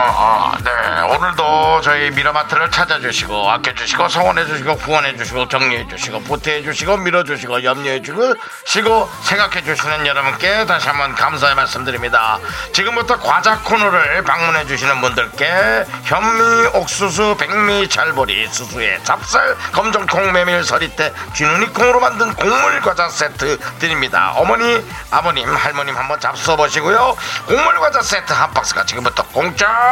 broken. 아, 네. 오늘도 저희 미라마트를 찾아주시고 아껴주시고 성원해주시고 후원해주시고 격려해주시고 보태해주시고 밀어주시고 염려해주시고 생각해주시는 여러분께 다시 한번 감사의 말씀드립니다. 지금부터 과자 코너를 방문해주시는 분들께 현미 옥수수 백미 찰보리 수수에 찹쌀 검정 콩 메밀 서리태 쥐누니 콩으로 만든 곡물 과자 세트 드립니다. 어머니 아버님 할머님 한번 잡숴 보시고요. 곡물 과자 세트 한 박스가 지금부터 공짜.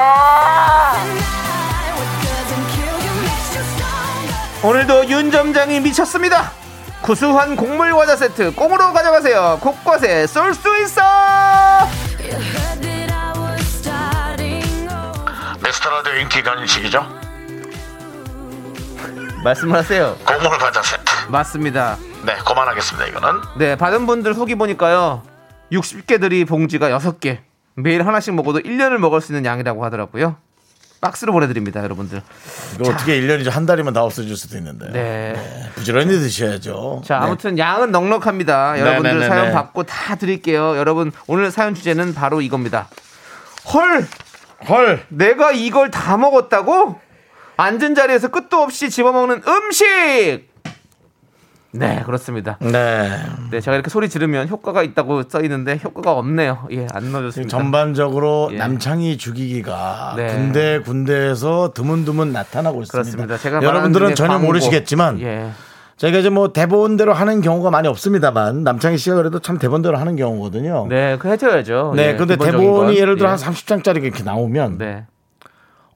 오늘도 윤 점장이 미쳤습니다 구수한 곡물 과자 세트 꽁으로 가져가세요 곳곳에 쏠수 있어. 미스터라디오 인기 간식이죠? 말씀하세요 곡물 과자 세트. 맞습니다 네, 그만하겠습니다. 이거는. 네 받은 분들 후기 보니까요 60개들이 봉지가 6개 매일 하나씩 먹어도 1년을 먹을 수 있는 양이라고 하더라고요 박스로 보내드립니다 여러분들 이거 어떻게 1년이죠? 한 달이면 다 없어질 수도 있는데. 네. 부지런히 드셔야죠. 자, 네. 아무튼 양은 넉넉합니다. 여러분들 네네네네. 사연 받고 다 드릴게요. 여러분, 오늘 사연 주제는 바로 이겁니다. 헐! 헐. 내가 이걸 다 먹었다고? 앉은 자리에서 끝도 없이 집어먹는 음식! 네, 그렇습니다. 네. 네, 제가 이렇게 소리 지르면 효과가 있다고 써 있는데 효과가 없네요. 예, 안 넣어줬습니다. 전반적으로 예. 남창희 죽이기가 네. 군데 군데에서 드문드문 나타나고 있습니다. 그렇습니다. 제가 여러분들은 전혀 광고. 모르시겠지만 예. 저희가 이제 뭐 대본대로 하는 경우가 많이 없습니다만 남창희 씨가 그래도 참 대본대로 하는 경우거든요. 네, 그 해줘야죠. 네, 예, 근데 대본이 건. 예를 들어 예. 한 30장짜리 이렇게 나오면 네,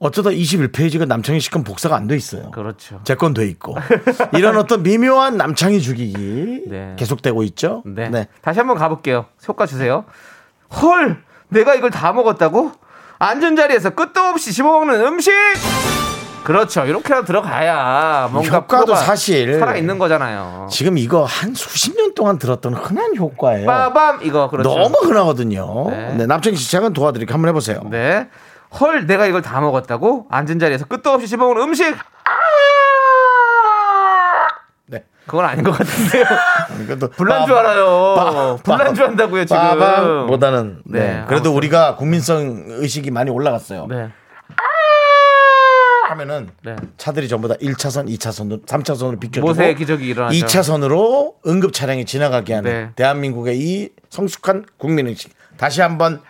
어쩌다 21페이지가 남창희 씨건 복사가 안 돼 있어요. 그렇죠. 제 건 돼 있고 이런 어떤 미묘한 남창희 죽이기 네. 계속되고 있죠. 네. 다시 한번 가볼게요. 효과 주세요. 헐! 내가 이걸 다 먹었다고? 앉은 자리에서 끝도 없이 씹어먹는 음식! 그렇죠. 이렇게라도 들어가야 뭔가 효과도 사실 살아 있는 거잖아요. 지금 이거 한 수십 년 동안 들었던 흔한 효과예요. 빠밤! 이거 그렇죠. 너무 흔하거든요. 네. 네. 남창희 씨 제가 도와드릴게요. 한번 해보세요. 네. 헐, 내가 이걸 다 먹었다고? 앉은 자리에서 끝도 없이 씹어먹는 음식! 네. 그건 아닌 것 같은데요. 그래도 불난 줄 알아요. 불난 줄 안다고요, 지금. 보다는 네. 네, 그래도 아무튼. 우리가 국민성 의식이 많이 올라갔어요. 네. 하면은 네. 차들이 전부 다 1차선, 2차선으로 3차선으로 비켜주고 모세의 기적이 일어나죠. 2차선으로 응급 차량이 지나가게 하는 네. 대한민국의 이 성숙한 국민 의식 다시 한번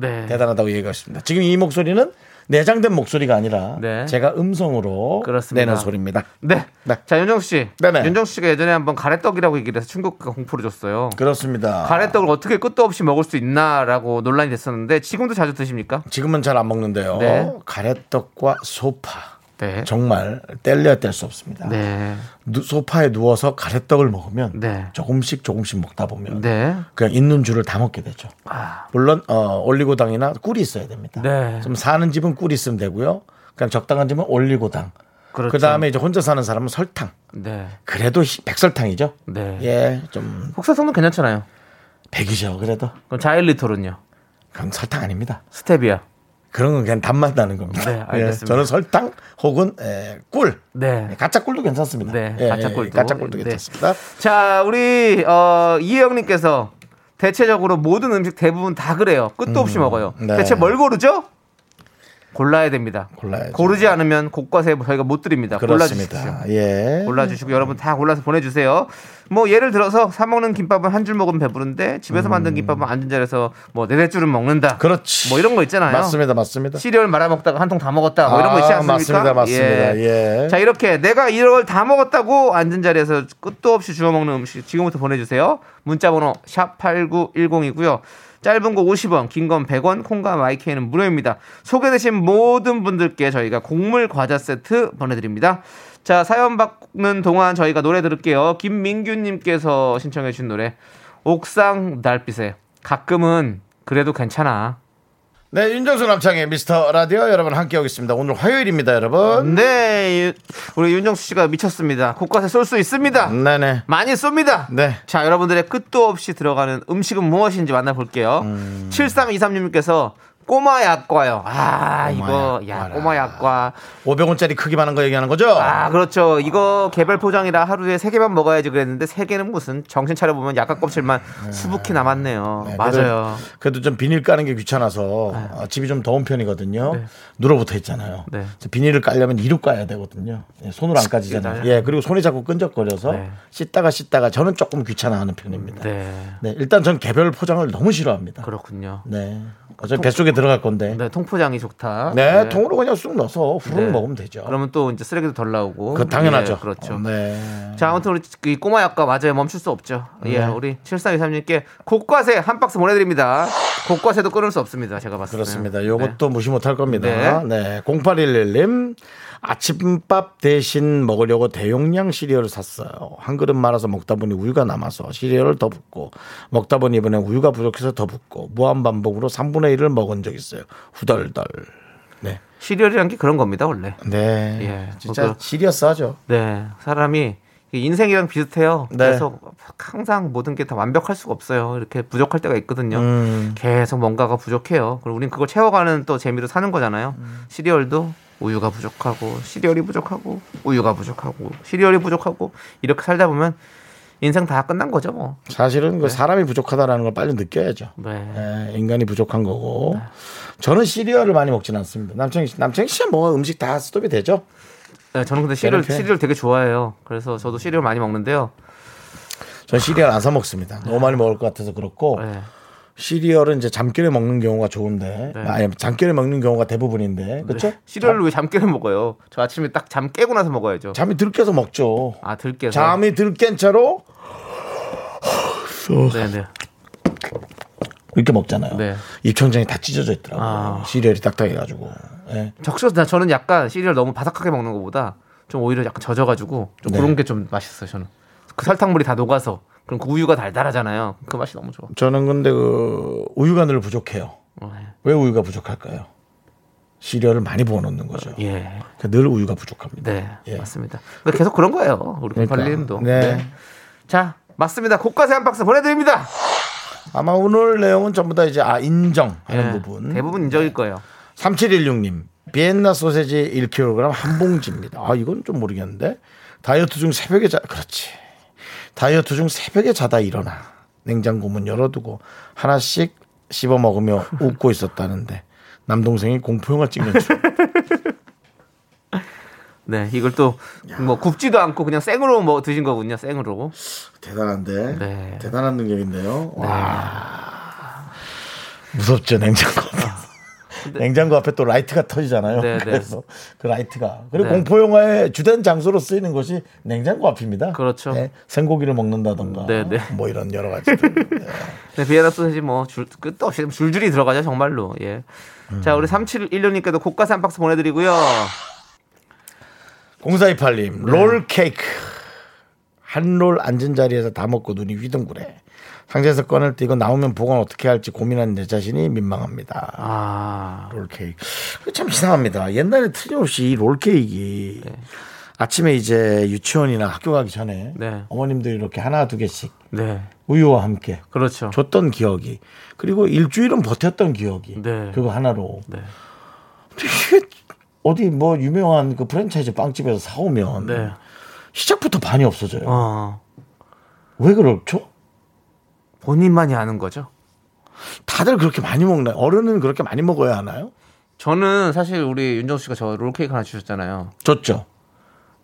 네. 대단하다고 얘기했습니다. 지금 이 목소리는 내장된 목소리가 아니라 네. 제가 음성으로 그렇습니다. 내는 소리입니다. 네. 네. 자, 윤정수 씨. 네네. 윤정수 씨가 예전에 한번 가래떡이라고 얘기를 해서 충격과 공포를 줬어요. 그렇습니다. 가래떡을 어떻게 끝도 없이 먹을 수 있나라고 논란이 됐었는데 지금도 자주 드십니까? 지금은 잘 안 먹는데요. 네. 가래떡과 소파 네. 정말 뗄래야 뗄 수 없습니다. 네. 누- 소파에 누워서 가래떡을 먹으면 네. 조금씩 조금씩 먹다 보면 네. 그냥 있는 줄을 다 먹게 되죠. 아. 물론 어, 올리고당이나 꿀이 있어야 됩니다. 네. 좀 사는 집은 꿀 있으면 되고요. 그냥 적당한 집은 올리고당. 그렇죠. 그 다음에 이제 혼자 사는 사람은 설탕. 네. 그래도 히- 백설탕이죠. 네. 예, 좀 혹사성도 괜찮잖아요. 백이죠. 그래도 그럼 자일리톨은요? 그건 설탕 아닙니다. 스테비아. 그런 건 그냥 단맛 나는 겁니다. 네, 알겠습니다. 예, 저는 설탕 혹은 에, 꿀. 네. 가짜 꿀도 괜찮습니다. 네, 예, 가짜 예, 꿀도. 가짜 꿀도 네. 괜찮습니다. 자, 우리 어, 이혜영님께서 대체적으로 모든 음식 대부분 다 그래요. 끝도 없이 먹어요. 네. 대체 뭘 고르죠? 골라야 됩니다. 골라야죠. 고르지 않으면 곳곳에 저희가 못 드립니다. 골라주십시오. 예. 골라주시고 여러분 다 골라서 보내주세요. 뭐 예를 들어서 사 먹는 김밥은 한 줄 먹으면 배부른데 집에서 만든 김밥은 앉은 자리에서 뭐 네댓 줄은 먹는다. 음. 그렇지. 뭐 이런 거 있잖아요. 맞습니다. 맞습니다. 시리얼 말아 먹다가 한 통 다 먹었다. 뭐 이런 거 있지 아, 않습니까? 맞습니다. 맞습니다. 예. 자 이렇게 내가 이걸 다 먹었다고 앉은 자리에서 끝도 없이 주워 먹는 음식 지금부터 보내주세요. 문자번호 샵 #8910이고요. 짧은 거 50원, 긴 건 100원, 콩과 마이케이는 무료입니다. 소개되신 모든 분들께 저희가 곡물 과자 세트 보내드립니다. 자, 사연 받는 동안 저희가 노래 들을게요. 김민규님께서 신청해주신 노래, 옥상 달빛에 가끔은 그래도 괜찮아. 네, 윤정수 남창의 미스터 라디오 여러분 함께하고 있습니다. 오늘 화요일입니다, 여러분. 네, 유- 우리 윤정수 씨가 미쳤습니다. 곳곳에 쏠 수 있습니다. 네네. 많이 쏩니다. 네. 자, 여러분들의 끝도 없이 들어가는 음식은 무엇인지 만나볼게요. 음. 7323님께서 꼬마 약과요. 아, 이거, 야, 약과라. 꼬마 약과. 500원짜리 크기만 한 거 얘기하는 거죠? 아, 그렇죠. 이거 개별 포장이라 하루에 3개만 먹어야지 그랬는데 3개는 무슨 정신 차려보면 약과 껍질만 수북히 남았네요. 네, 맞아요. 그래도, 그래도 좀 비닐 까는 게 귀찮아서 어, 집이 좀 더운 편이거든요. 네. 눌어붙어 있잖아요. 네. 비닐을 깔려면 이로 까야 되거든요. 예, 손으로 안 까지잖아요. 예, 그리고 손이 자꾸 끈적거려서 네. 씻다가 씻다가 저는 조금 귀찮아하는 편입니다. 네. 네. 일단 전 개별 포장을 너무 싫어합니다. 그렇군요. 네. 어차피 뱃속에 들어갈 건데. 네, 통포장이 좋다. 네, 통으로 그냥 쑥 넣어서 후루룩 네. 먹으면 되죠. 그러면 또 이제 쓰레기도 덜 나오고. 그 당연하죠. 예, 그렇죠. 어, 네. 자, 아무튼 우리 이 꼬마 약과 맞아요. 멈출 수 없죠. 예, 네. 우리 7323님께 곡과세 한 박스 보내드립니다. 곡과세도 끊을 수 없습니다. 제가 봤을 때. 그렇습니다. 요것도 무시 못할 겁니다. 네. 네. 0811님. 아침밥 대신 먹으려고 대용량 시리얼을 샀어요. 한 그릇 말아서 먹다 보니 우유가 남아서 시리얼을 더 붓고 먹다 보니 이번엔 우유가 부족해서 더 붓고 무한 반복으로 3분의 1을 먹은 적 있어요. 후덜덜. 네. 시리얼이란 게 그런 겁니다, 원래. 네. 예. 진짜 그- 시리어스하죠. 네, 사람이 인생이랑 비슷해요. 네. 그래서 항상 모든 게 다 완벽할 수가 없어요. 이렇게 부족할 때가 있거든요. 음. 계속 뭔가가 부족해요. 그리고 우린 그걸 채워가는 또 재미로 사는 거잖아요. 음. 시리얼도 우유가 부족하고 시리얼이 부족하고 우유가 부족하고 시리얼이 부족하고 이렇게 살다 보면 인생 다 끝난 거죠, 뭐. 사실은 그 사람이 부족하다라는 걸 빨리 느껴야죠. 네. 예, 인간이 부족한 거고. 저는 시리얼을 많이 먹지는 않습니다. 남창희 씨, 남창희 씨야 뭐 음식 다 스톱이 되죠? 네, 저는 근데 시리얼? 시리얼 되게 좋아해요. 그래서 저도 시리얼 많이 먹는데요. 전 시리얼 안 사 먹습니다. 너무 많이 먹을 것 같아서 그렇고 네. 시리얼은 이제 잠결에 먹는 경우가 좋은데 네. 아니 잠결에 먹는 경우가 대부분인데 그렇죠? 시리얼을 왜잠 깨서 먹어요? 저 아침에 딱 잠 깨고 나서 먹어야죠. 잠이 들깨서 먹죠. 아, 들깨서. 잠이 들깬 채로 네네. 이렇게 먹잖아요. 네. 입천장이 다 찢어져 있더라고요. 아. 시리얼이 딱딱해가지고. 예. 적셔서 저는 약간 시리얼 너무 바삭하게 먹는 것보다 좀 오히려 약간 젖어가지고 좀 네. 그런 게 좀 맛있어요. 저는 그 설탕물이 다 녹아서 그럼 그 우유가 달달하잖아요. 그 맛이 너무 좋아. 저는 근데 그 우유가 늘 부족해요. 어, 왜 우유가 부족할까요? 시리얼을 많이 부어 놓는 거죠. 예, 그러니까 늘 우유가 부족합니다. 네, 예. 맞습니다. 계속 그런 거예요. 우리 그러니까. 공팔님도. 네. 자, 맞습니다. 고가세 한 박스 보내드립니다. 아마 오늘 내용은 전부 다 이제 아 인정하는 예, 부분. 대부분 인정일 거예요. 3716님 비엔나 소세지 1kg 한 봉지입니다. 아 이건 좀 모르겠는데 다이어트 중 새벽에 자 그렇지 다이어트 중 새벽에 자다 일어나 냉장고 문 열어두고 하나씩 씹어 먹으며 웃고 있었다는데 남동생이 공포 영화 찍는 중. 네, 이걸 또 뭐 굽지도 않고 그냥 생으로 뭐 드신 거군요. 생으로. 대단한데 네. 대단한 능력인데요. 와 무섭죠 냉장고 앞에. 냉장고 앞에 또 라이트가 터지잖아요. 네, 네. 그래서 그 라이트가 그리고 네. 공포 영화의 주된 장소로 쓰이는 것이 냉장고 앞입니다. 그렇죠. 네, 생고기를 먹는다던가 네, 네. 뭐 이런 여러 가지. 네, 비엔나 소세지 뭐 줄, 끝도 없이 줄줄이 들어가죠 정말로. 예. 자, 우리 3716님께도 고가세 한 박스 보내드리고요. 0428님 롤 케이크 한 롤 앉은 자리에서 다 먹고 눈이 휘둥그레. 상자에서 꺼낼 때 이거 나오면 보관 어떻게 할지 고민하는 내 자신이 민망합니다. 아, 롤케이크. 참 이상합니다. 옛날에 틀림없이 이 롤케이크 아침에 이제 유치원이나 학교 가기 전에 네. 어머님들이 이렇게 하나 두 개씩 네, 우유와 함께 그렇죠. 줬던 기억이 그리고 일주일은 버텼던 기억이 네. 그거 하나로 네, 이게 어디 뭐 유명한 그 프랜차이즈 빵집에서 사오면 네. 시작부터 반이 없어져요. 어, 왜 그렇죠? 본인만이 아는 거죠. 다들 그렇게 많이 먹나요? 어른은 그렇게 많이 먹어야 하나요? 저는 사실 우리 윤정수 씨가 저 롤케이크 하나 주셨잖아요. 줬죠.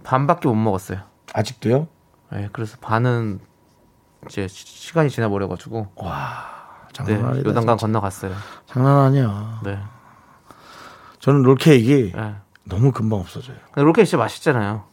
반밖에 못 먹었어요. 아직도요? 네, 그래서 반은 이제 시- 시간이 지나버려가지고 네, 장난 아니다. 요단강 진짜. 건너갔어요. 장난 아니야. 네, 저는 롤케이크 네. 너무 금방 없어져요. 근데 롤케이크 진짜 맛있잖아요.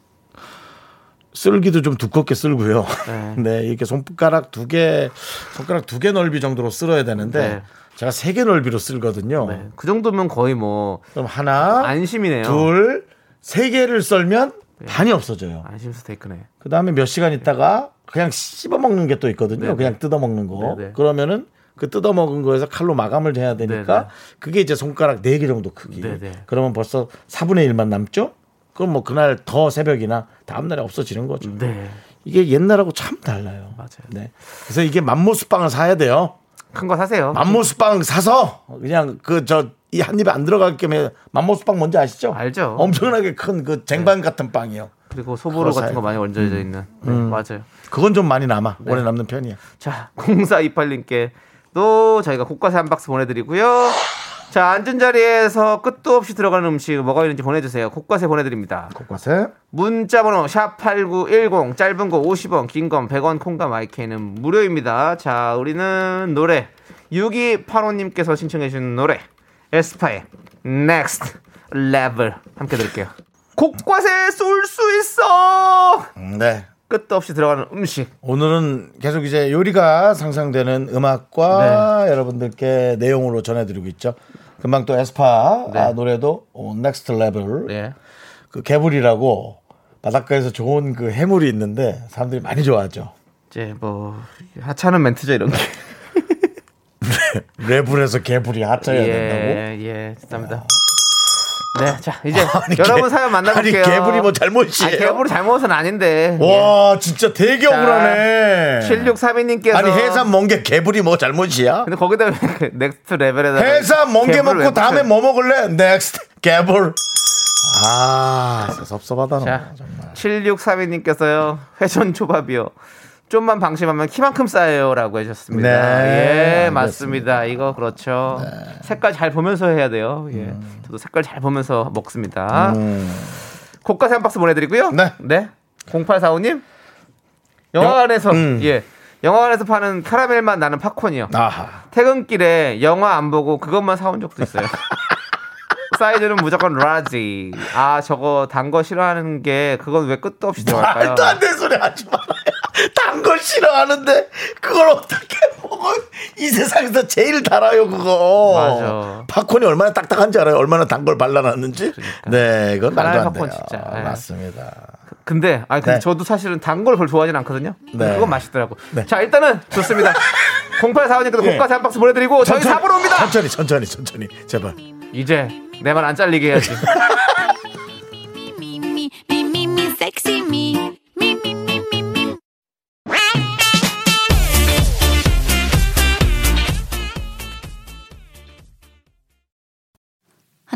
쓸기도 좀 두껍게 쓸고요. 네. 네, 이렇게 손가락 두 개, 손가락 두 개 넓이 정도로 쓸어야 되는데 네. 제가 세 개 넓이로 쓸거든요. 네. 그 정도면 거의 뭐 그럼 하나, 안심이네요. 둘, 세 개를 썰면 반이 없어져요. 안심 스테이크네. 그 다음에 몇 시간 있다가 그냥 씹어 먹는 게 또 있거든요. 네네. 그냥 뜯어 먹는 거. 그러면은 그 뜯어 먹은 거에서 칼로 마감을 해야 되니까. 그게 이제 손가락 네 개 정도 크기. 그러면 벌써 4분의 1만 남죠? 그럼 뭐 그날 더 새벽이나 다음 날에 없어지는 거죠. 네. 이게 옛날하고 참 달라요. 맞아요. 네. 그래서 이게 맘모스빵을 사야 돼요. 큰 거 사세요. 맘모스빵 사서 그냥 그 저 이 한 입에 안 들어갈 겸해 맘모스빵 뭔지 아시죠? 알죠. 엄청나게 큰 그 쟁반 같은 빵이요. 그리고 소보로 같은 거. 많이 얹어져 있는. 네, 맞아요. 그건 좀 많이 남아. 네. 오래 남는 편이야. 자, 0428님께 또 저희가 국과세 한 박스 보내드리고요. 자, 앉은 자리에서 끝도 없이 들어가는 음식 뭐가 있는지 보내주세요. 국과세 보내드립니다. 곳곳에 문자번호 샵8910 짧은 거 50원 긴 건 100원 콩과 마이크는 무료입니다 자 우리는 노래 6285님께서 신청해 주신 노래 에스파의 Next Level 함께 들을게요 곳곳에 쏠 수 있어 네. 끝도 없이 들어가는 음식 오늘은 계속 이제 요리가 상상되는 음악과 여러분들께 내용으로 전해드리고 있죠. 금방 또 에스파 네. 아, 노래도 어, Next Level 네. 그 개불이라고 바닷가에서 좋은 그 해물이 있는데 사람들이 많이 좋아하죠. 이제 뭐 하찮은 멘트죠 이런 게 레벨에서 개불이 하차해야 된다고. 예, 예, 죄송합니다. 네, 자 이제 아니, 여러분 개- 사연 만나볼게요. 아니, 개불이 뭐 잘못이에요? 아니, 개불이 잘못은 아닌데. 와 진짜 되게 억울하네. 7632님께서 아니 해삼 멍게 개불이 뭐 잘못이야? 근데 거기다 왜 Next Level에다 해삼 멍게 먹고 다음에 뭐 먹을래? next 개불. 아 섭섭하다 너 자, 정말. 7632님께서요. 회전 초밥이요. 좀만 방심하면 키만큼 쌓여요라고 해주셨습니다. 네, 예, 맞습니다. 이거 그렇죠. 색깔 잘 보면서 해야 돼요. 예, 저도 색깔 잘 보면서 먹습니다. 고가세 한 박스 보내드리고요. 네. 0845님 영화관에서 음. 예 영화관에서 파는 카라멜 맛 나는 팝콘이요. 아하. 퇴근길에 영화 안 보고 그것만 사온 적도 있어요. 사이즈는 무조건 large. 아 저거 단 거 싫어하는 게 그건 왜 끝도 없이 들어갈까요? 말도 안 되는 소리 하지 말아요. 단 걸 싫어하는데 그걸 어떻게 먹어? 이 세상에서 제일 달아요 그거. 맞아. 팝콘이 얼마나 딱딱한지 알아요? 얼마나 단 걸 발라놨는지. 네, 이건 말도 안 돼요. 팝콘 진짜. 네. 맞습니다. 근데 아 근데 네. 저도 사실은 단 걸 별로 좋아하진 않거든요. 네. 그건 맛있더라고. 네. 자 일단은 좋습니다. 0845님께서 예. 고가세 한 박스 보내드리고 저희 천천히, 4부로 옵니다. 천천히, 천천히, 천천히, 제발. 이제 내 말 안 잘리게 해야지.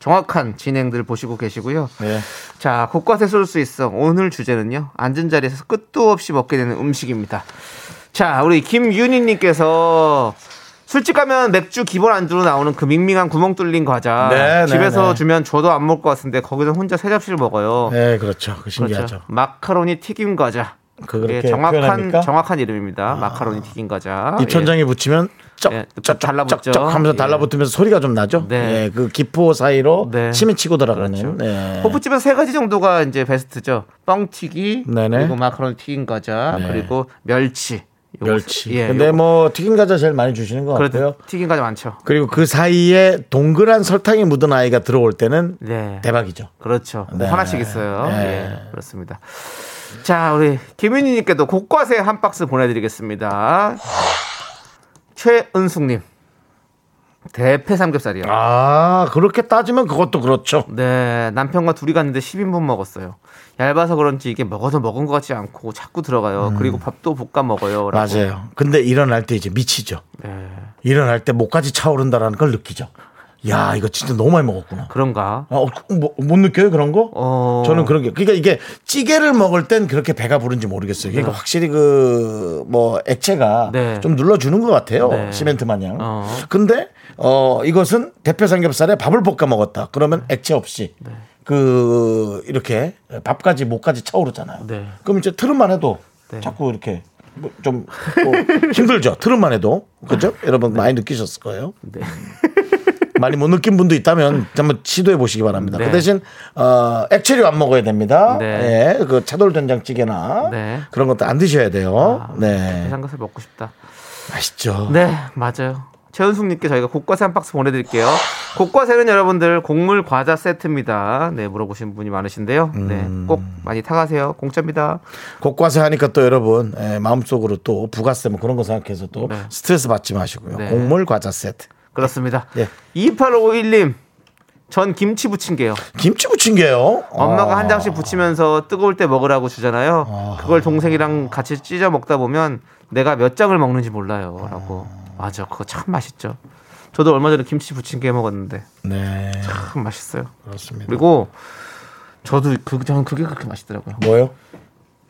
정확한 진행들 보시고 계시고요. 네. 자, 곳곳에 쏠 수 있어. 오늘 주제는요. 앉은 자리에서 끝도 없이 먹게 되는 음식입니다. 자, 우리 김윤희님께서 술집 가면 맥주 기본 안주로 나오는 그 밍밍한 구멍 뚫린 과자. 네, 네, 집에서 네. 주면 저도 안 먹을 것 같은데 거기서 혼자 세 접시를 먹어요. 네, 그렇죠. 그 신기하죠. 그렇죠. 마카로니 튀김 과자. 그렇게 예, 정확한 표현합니까? 아. 정확한 이름입니다. 마카로니 튀김 과자. 입천장에 붙이면 예, 쩍쩍 달라붙죠. 쩍 쩍 하면서 예. 달라붙으면서 소리가 좀 나죠. 네. 예, 그 기포 사이로 네. 침이 치고 들어가는. 그렇죠. 네. 호프집에서 세 가지 정도가 이제 베스트죠. 뻥튀기, 네네. 그리고 마카로니 튀긴 과자, 네. 그리고 멸치. 멸치. 예, 근데 요거. 뭐 튀김 과자 제일 많이 주시는 것 같고요. 튀긴 과자 많죠. 그리고 그 사이에 동그란 설탕이 묻은 아이가 들어올 때는 네. 대박이죠. 그렇죠. 뭐 네. 하나씩 있어요. 네. 예, 그렇습니다. 자, 우리 김윤희님께도 곳곳에 한 박스 보내드리겠습니다. 최은숙님. 대패 삼겹살이요. 아, 그렇게 따지면 그것도 그렇죠. 네, 남편과 둘이 갔는데 10인분 먹었어요. 얇아서 그런지 이게 먹어도 먹은 것 같지 않고 자꾸 들어가요. 그리고 밥도 볶아 먹어요. 라고. 음. 맞아요. 근데 일어날 때 이제 미치죠. 네. 일어날 때 목까지 차오른다라는 걸 느끼죠. 야 이거 진짜 너무 많이 먹었구나. 그런가? 아, 어, 뭐, 못 느껴요 그런 거? 어. 저는 그런 게 그러니까 이게 찌개를 먹을 땐 그렇게 배가 부른지 모르겠어요. 그러니까 확실히 그 뭐 액체가 네. 좀 눌러주는 것 같아요. 네. 시멘트 마냥. 어. 근데 어 이것은 대표 삼겹살에 밥을 볶아 먹었다. 그러면 액체 없이 그 이렇게 밥까지 목까지 차오르잖아요. 네. 그럼 이제 트름만 해도 네. 자꾸 이렇게 뭐좀 뭐 힘들죠. 트름만 해도 그죠? 여러분 많이 느끼셨을 거예요. 네. 많이 못 느낀 분도 있다면 한번 시도해 보시기 바랍니다. 네. 그 대신 어, 액체류 안 먹어야 됩니다. 네. 예, 그 차돌 된장찌개나 네. 그런 것도 안 드셔야 돼요. 네, 해산가스 먹고 싶다. 맛있죠. 네, 맞아요. 최은숙님께 저희가 곡과세 한 박스 보내드릴게요. 곡과세는 여러분들 곡물 과자 세트입니다. 네, 물어보신 분이 많으신데요. 네, 꼭 많이 타가세요. 공짜입니다. 곡과세 하니까 또 여러분 예, 마음속으로 또 부가세 뭐 그런 거 생각해서 또 네. 스트레스 받지 마시고요. 네. 곡물 과자 세트. 그렇습니다. 예. 2851님, 전 김치 부침개요. 김치 부침개요. 엄마가 어. 한 장씩 부치면서 뜨거울 때 먹으라고 주잖아요. 그걸 동생이랑 같이 찢어 먹다 보면 내가 몇 장을 먹는지 몰라요. 라고. 맞아. 그거 참 맛있죠. 저도 얼마 전에 김치 부침개 먹었는데 네, 참 맛있어요. 그렇습니다. 그리고 저도 그 저는 그게 그렇게 맛있더라고요. 뭐요?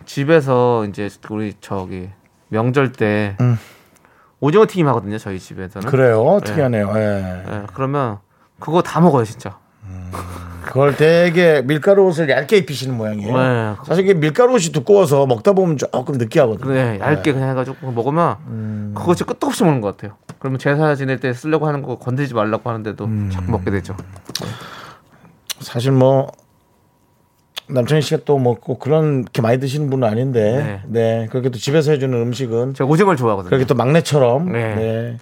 집에서 이제 우리 저기 명절 때 음. 오징어 튀김 하거든요. 저희 집에서는. 그래요. 특이하네요. 예. 예, 그러면 그거 다 먹어요, 진짜. 그걸 되게 밀가루 옷을 얇게 입히시는 모양이에요. 네. 사실 이게 밀가루 옷이 두꺼워서 먹다 보면 조금 느끼하거든요. 그래 얇게 그냥 해가지고 먹으면 음. 진짜 끝도 없이 먹는 것 같아요. 그러면 제사 지낼 때 쓰려고 하는 거 건드리지 말라고 하는데도 음. 자꾸 먹게 되죠. 사실 뭐 남창희 씨가 또뭐꼭 그렇게 많이 드시는 분은 아닌데 네. 그렇게 또 집에서 해주는 음식은 제가 오징어를 좋아하거든요. 그렇게 또 막내처럼 네. 네.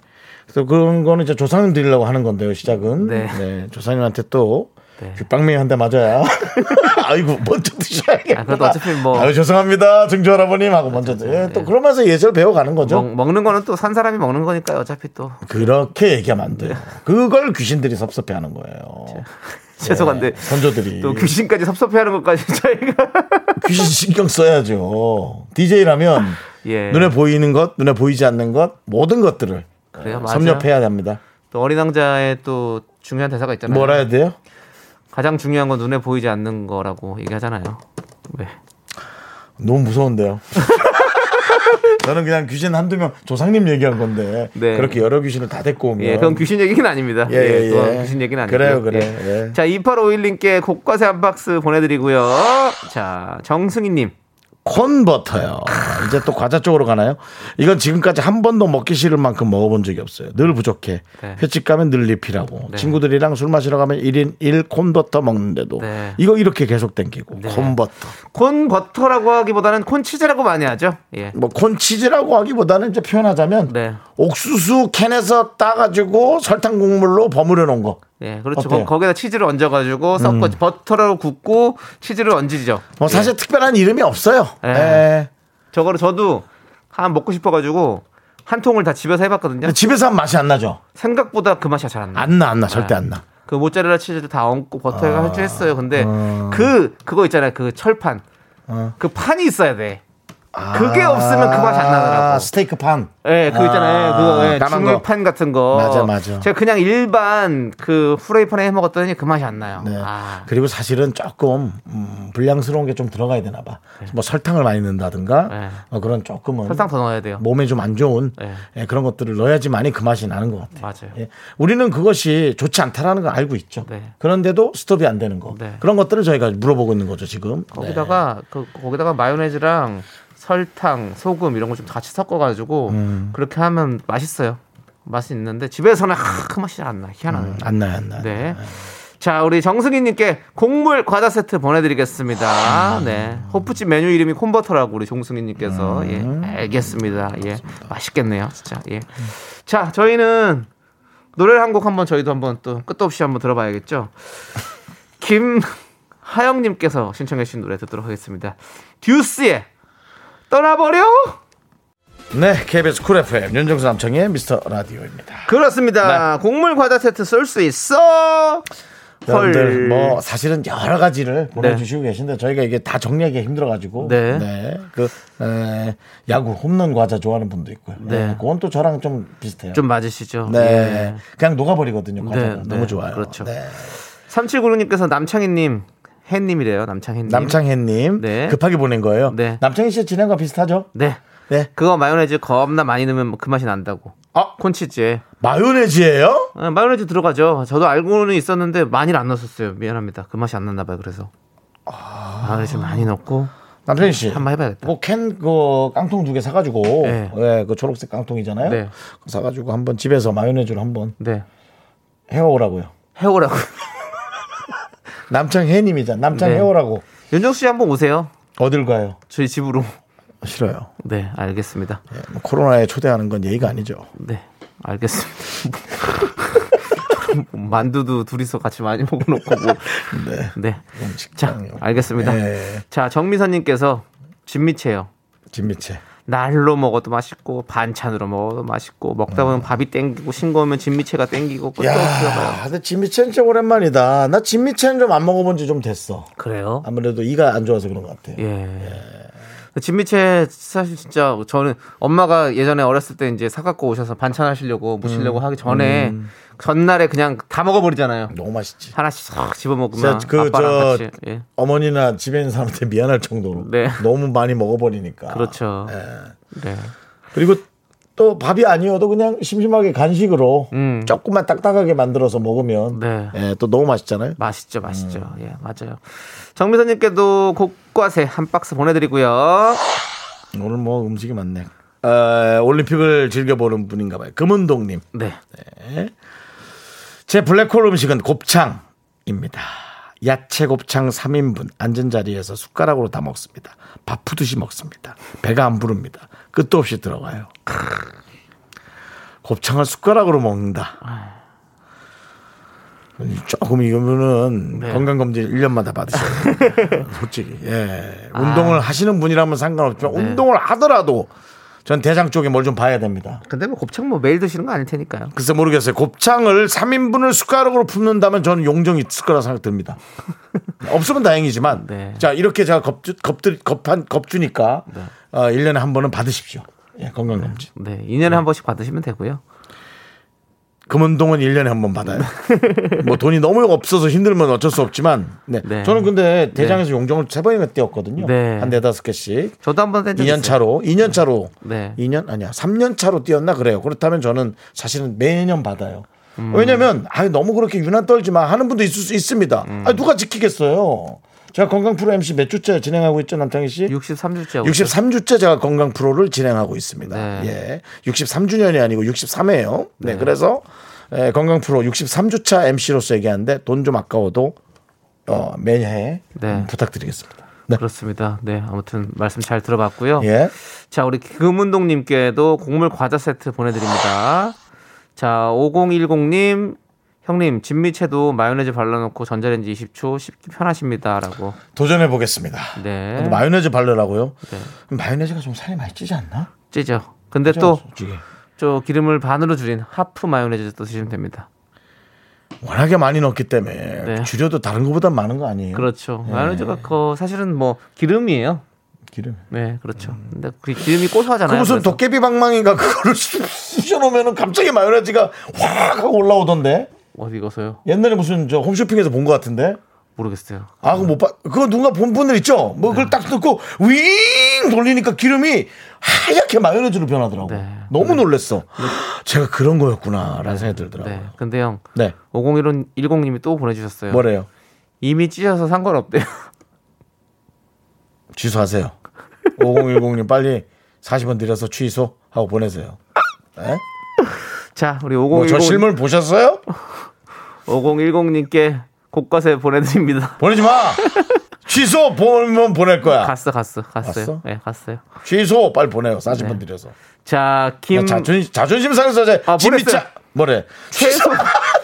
그래서 그런 거는 이제 조상님 드리려고 하는 건데요 시작은 네. 네. 조상님한테 또 네. 귓방맹이 한 대 맞아야 아이고 먼저 드셔야겠다 아, 그래도 어차피 뭐- 아유 죄송합니다 증조 할아버님 하고 먼저 드- 예, 또 그러면서 예절 배워가는 거죠 먹, 먹는 거는 또 산 사람이 먹는 거니까요. 어차피 또 그렇게 얘기하면 안 네. 돼요 그걸 귀신들이 섭섭해 하는 거예요 죄송한데 선조들이 또 귀신까지 섭섭해하는 것까지 저희가 귀신 신경 써야죠. DJ라면 예. 눈에 보이는 것, 눈에 보이지 않는 것, 모든 것들을 그래요. 섭렵해야 합니다. 또 어린 왕자의 또 중요한 대사가 있잖아요. 뭐라 해야 돼요? 가장 중요한 건 눈에 보이지 않는 거라고 얘기하잖아요. 네. 너무 무서운데요. 저는 그냥 귀신 한두 명 조상님 얘기한 건데 네. 그렇게 여러 귀신을 다 데리고 오면 예, 그건 귀신 얘기는 아닙니다. 예, 예, 예, 그건 예. 귀신 얘기는 아니고요. 그래요, 그래. 예. 예. 자, 2851님께 곡과세 한 박스 보내드리고요. 자, 정승희님. 콘버터요. 이제 또 과자 쪽으로 가나요? 이건 지금까지 한 번도 먹기 싫을 만큼 먹어본 적이 없어요. 늘 부족해. 네. 횟집 가면 늘 리필하고 네. 친구들이랑 술 마시러 가면 1인 1 콘버터 먹는데도 네. 이거 이렇게 계속 땡기고 콘버터. 콘 버터라고 하기보다는 콘 치즈라고 많이 하죠. 예. 뭐 콘치즈라고 하기보다는 이제 표현하자면 네. 옥수수 캔에서 따가지고 설탕 국물로 버무려 놓은 거. 예, 그렇죠. 어때요? 음. 거, 기다 치즈를 얹어가지고 섞어 버터로 굽고 치즈를 얹으죠. 뭐 사실 특별한 이름이 없어요. 예. 예. 저거를 저도 한 먹고 싶어가지고 한 통을 다 집에서 해봤거든요. 집에서 하면 맛이 안 나죠. 생각보다 그 맛이 잘 안 나. 안 나, 안 나, 절대 안 나. 그 모짜렐라 치즈를 다 얹고 버터에 아. 할줄 했어요. 근데 어. 그 그거 있잖아요. 그 철판. 그 판이 있어야 돼. 그게 없으면 그 맛이 안 나더라고. 아, 스테이크 판. 예, 그 있잖아요. 아, 그거 예. 주물판 같은 거. 맞아, 맞아. 제가 그냥 일반 그 프라이팬에 해 먹었더니 그 맛이 안 나요. 네. 아, 그리고 사실은 조금 음, 불량스러운 게 좀 들어가야 되나 봐. 뭐 설탕을 많이 넣는다든가 네. 어, 그런 조금은 설탕 더 넣어야 돼요. 몸에 좀 안 좋은 네. 예, 그런 것들을 넣어야지만이 그 맛이 나는 것 같아요. 맞아요. 예. 우리는 그것이 좋지 않다라는 걸 알고 있죠. 네. 그런데도 스톱이 안 되는 거. 네. 그런 것들을 저희가 물어보고 있는 거죠, 지금. 거기다가 그 거기다가 마요네즈랑 설탕, 소금 이런 거 좀 같이 섞어가지고 음. 그렇게 하면 맛있어요. 맛이 있는데 집에서는 하, 그 맛이 안 나. 희한하네. 네. 안 나요, 안 나요. 네. 자, 우리 정승희님께 곡물 과자 세트 아. 보내드리겠습니다. 네. 호프집 메뉴 이름이 콘버터라고 우리 정승희님께서. 음. 예, 알겠습니다. 예. 맛있겠네요, 진짜. 예. 자, 저희는 노래를 한 곡 한번 저희도 한번 또 끝도 없이 한번 들어봐야겠죠. 김하영님께서 신청해주신 노래 듣도록 하겠습니다. 듀스의 떠나버려? 네, KBS Cool FM 윤정수 남창희의 미스터 라디오입니다. 그렇습니다. 곡물 과자 세트 쏠 수 있어. 여러분들 뭐 사실은 여러 가지를 보내주시고 계신데 저희가 이게 다 정리하기 힘들어가지고 네. 그 에, 야구 홈런 과자 좋아하는 분도 있고요. 네. 네. 그건 또 저랑 좀 비슷해요. 좀 맞으시죠? 네, 예. 그냥 녹아버리거든요. 과자가 네, 너무 네, 좋아요. 그렇죠. 네. 3796님께서 남창희님, 혜님이래요. 남창희님. 남창혜님 네. 급하게 보낸 거예요. 네. 남창희 씨 진행과 비슷하죠? 네. 네. 그거 마요네즈 겁나 많이 넣으면 그 맛이 난다고. 아 콘치즈에. 마요네즈예요? 아, 마요네즈 들어가죠. 저도 알고는 있었는데 많이는 안 넣었어요. 미안합니다. 그 맛이 안 났나 봐요. 그래서. 마요네즈 많이 넣고 남창희 씨. 한번 해봐야겠다. 뭐캔 그 깡통 두 개 사가지고 네. 네, 그 초록색 깡통이잖아요. 네. 사가지고 한번 집에서 마요네즈로 한번 네. 해오라고요. 해오라고. 남창혜님이잖아. 남창 네. 해오라고. 윤정수 씨 한번 오세요. 어딜 가요? 저희 집으로. 싫어요. 네, 알겠습니다. 예, 뭐 코로나에 초대하는 건 예의가 아니죠. 네, 알겠습니다. 만두도 둘이서 같이 많이 먹어놓고 뭐. 네. 네. 자. 알겠습니다. 네. 자, 정미선님께서 진미채요. 진미채. 날로 먹어도 맛있고 반찬으로 먹어도 맛있고 먹다 보면 밥이 땡기고 싱거우면 진미채가 땡기고 끝도 없어요. 근데 진미채는 진짜 오랜만이다. 나 진미채는 좀 안 먹어본 지 좀 됐어. 그래요? 아무래도 이가 안 좋아서 그런 것 같아요. 예. 진미채 사실 진짜 저는 엄마가 예전에 어렸을 때 이제 사갖고 오셔서 반찬 하시려고 무시려고 하기 전에 전날에 그냥 다 먹어버리잖아요. 너무 맛있지. 하나씩 싹 집어 먹으면 진짜 그, 아빠랑 저, 같이 예. 어머니나 집에 있는 사람한테 미안할 정도로 네. 너무 많이 먹어버리니까. 그렇죠. 예. 네. 그리고 또 밥이 아니어도 그냥 심심하게 간식으로 음. 조금만 딱딱하게 만들어서 먹으면 네. 예, 또 너무 맛있잖아요. 맛있죠, 맛있죠. 예, 맞아요. 정미선님께도 곡과세 한 박스 보내드리고요. 오늘 뭐 음식이 많네. 어, 올림픽을 즐겨보는 분인가 봐요. 금은동님. 네. 제 블랙홀 음식은 곱창입니다. 야채 곱창 3인분 앉은 자리에서 숟가락으로 다 먹습니다. 밥 푸듯이 먹습니다. 배가 안 부릅니다. 끝도 없이 들어가요. 곱창을 숟가락으로 먹는다. 조금 이거면은 네. 건강검진 1년마다 받으셔야 돼요. 솔직히. 예. 운동을 하시는 분이라면 상관없지만 네. 운동을 하더라도 전 대장 쪽에 뭘 좀 봐야 됩니다. 근데 뭐 곱창 뭐 매일 드시는 거 아닐 테니까요. 글쎄 모르겠어요. 곱창을 3인분을 숟가락으로 푸는다면 저는 용정이 있을 거라 생각 듭니다. 없으면 다행이지만 네. 자 이렇게 제가 겁주, 겁들, 겁한, 겁주니까 어, 1년에 한 번은 받으십시오. 예, 건강검진. 네. 2년에 한 번씩 받으시면 되고요. 금은동은 1년에 한 번 받아요. 뭐 돈이 너무 없어서 힘들면 어쩔 수 없지만 네. 네. 저는 근데 대장에서 용정을 세 번이나 띄었거든요. 네. 한 네다섯 개씩. 저도 한번 뗀적 2년 차로 2년 차로 네. 2년 아니야 3년 차로 뛰었나 그래요. 그렇다면 저는 사실은 매년 받아요. 음. 왜냐면 아 너무 그렇게 유난 떨지 마 하는 분도 있을 수 있습니다. 음. 아 누가 지키겠어요. 제가 건강 프로 MC 몇 주째 진행하고 있죠 남창희 씨? 63주째. 63주째 제가 건강 프로를 진행하고 있습니다. 네. 예. 63주년이 아니고 63회예요. 네. 그래서 예, 건강 프로 63주차 MC로서 얘기하는데 돈 좀 아까워도 어, 매해 네. 부탁드리겠습니다. 네. 그렇습니다. 네. 아무튼 말씀 잘 들어봤고요. 예. 자, 우리 금운동님께도 곡물 과자 세트 보내드립니다. 자, 5010님, 형님, 진미채도 마요네즈 발라놓고 전자레인지 20초 씹기 편하십니다라고. 도전해 보겠습니다. 네. 마요네즈 바르라고요? 네. 마요네즈가 좀 살이 많이 찌지 않나? 찌죠. 근데 또. 저 기름을 반으로 줄인 하프 마요네즈 또 드시면 됩니다. 워낙에 많이 넣기 때문에 네. 줄여도 다른 것보다 많은 거 아니에요? 그렇죠. 네. 마요네즈가 그 사실은 뭐 기름이에요. 기름. 네, 그렇죠. 근데 그 기름이 고소하잖아요. 그 무슨 그래서. 도깨비 방망이가 그거를 쑤셔놓으면은 갑자기 마요네즈가 확 하고 올라오던데 어디 가서요? 옛날에 무슨 저 홈쇼핑에서 본 것 같은데 모르겠어요. 아 그거 못 봐. 그거 누가 본 분들 있죠? 뭐 그걸 딱 넣고 윙 돌리니까 기름이 하얗게 마요네즈로 변하더라고. 네. 너무 놀랬어. 제가 그런 거였구나라는 생각이 들더라고요. 네. 근데 형, 네. 5010님이 또 보내주셨어요. 뭐래요? 이미 찢어서 상관없대요. 취소하세요. 5010님 빨리 40원 드려서 취소 하고 보내세요. 네? 자, 우리 뭐저 5010, 실물 보셨어요? 5010님께 곡과세 보내드립니다. 보내지 마. 취소 보면 보낼 거야. 갔어, 갔어, 갔어요. 갔어? 네, 갔어요. 취소 빨리 보내요. 40원 네. 드려서. 자, 김 자존심 자존심 상해서 제 아, 보냈어요. 뭐래? 최소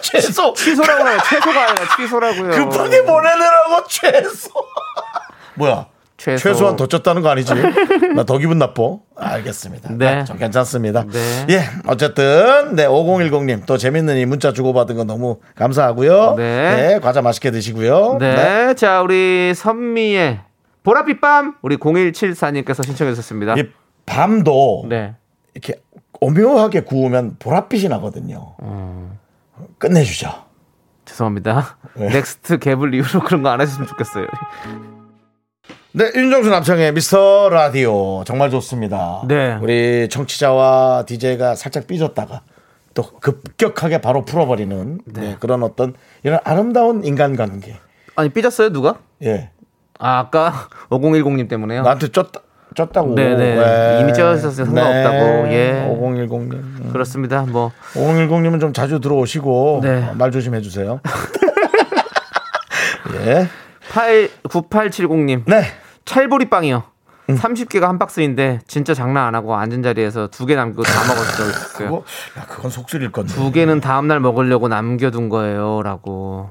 최소 취소라고요. 최소가 아니라 취소라고요. 급하게 보내느라고 최소. 뭐야? 최소. 최소 한 더 쪘다는 거 아니지? 나 더 기분 나빠. 알겠습니다. 네. 네. 좀 괜찮습니다. 네. 예, 어쨌든, 네, 5010님 또 재밌는 이 문자 주고받은 거 너무 감사하고요. 네. 과자 맛있게 드시고요. 네. 자, 우리 선미의 보랏빛 밤 우리 0174님께서 신청해 주셨습니다. 이 밤도 네. 이렇게 오묘하게 구우면 보랏빛이 나거든요. 끝내주죠. 죄송합니다. 네. Next Level 이후로 그런 거 안 하셨으면 좋겠어요. 네, 윤정수 남창희의 미스터 라디오 정말 좋습니다. 네. 우리 청취자와 DJ가 살짝 삐졌다가 또 급격하게 바로 풀어버리는 네, 그런 어떤 이런 아름다운 인간관계. 아니, 삐졌어요, 누가? 예, 아, 아까 5010님 때문에요. 나한테 쪘다, 쪘다고. 네네. 이미 쪘었어요. 상관없다고. 예. 5010님. 그렇습니다. 뭐 5010님은 좀 자주 들어오시고 네. 어, 말 조심해 주세요. 예. 8 9870님. 네. 찰보리 빵이요. 음. 30개가 한 박스인데 진짜 장난 안 하고 앉은 자리에서 두 개 남기고 다 먹었을 적 있어요. 그거, 야, 그건 속쓰릴 건데. 두 개는 다음 날 먹으려고 남겨둔 거예요라고.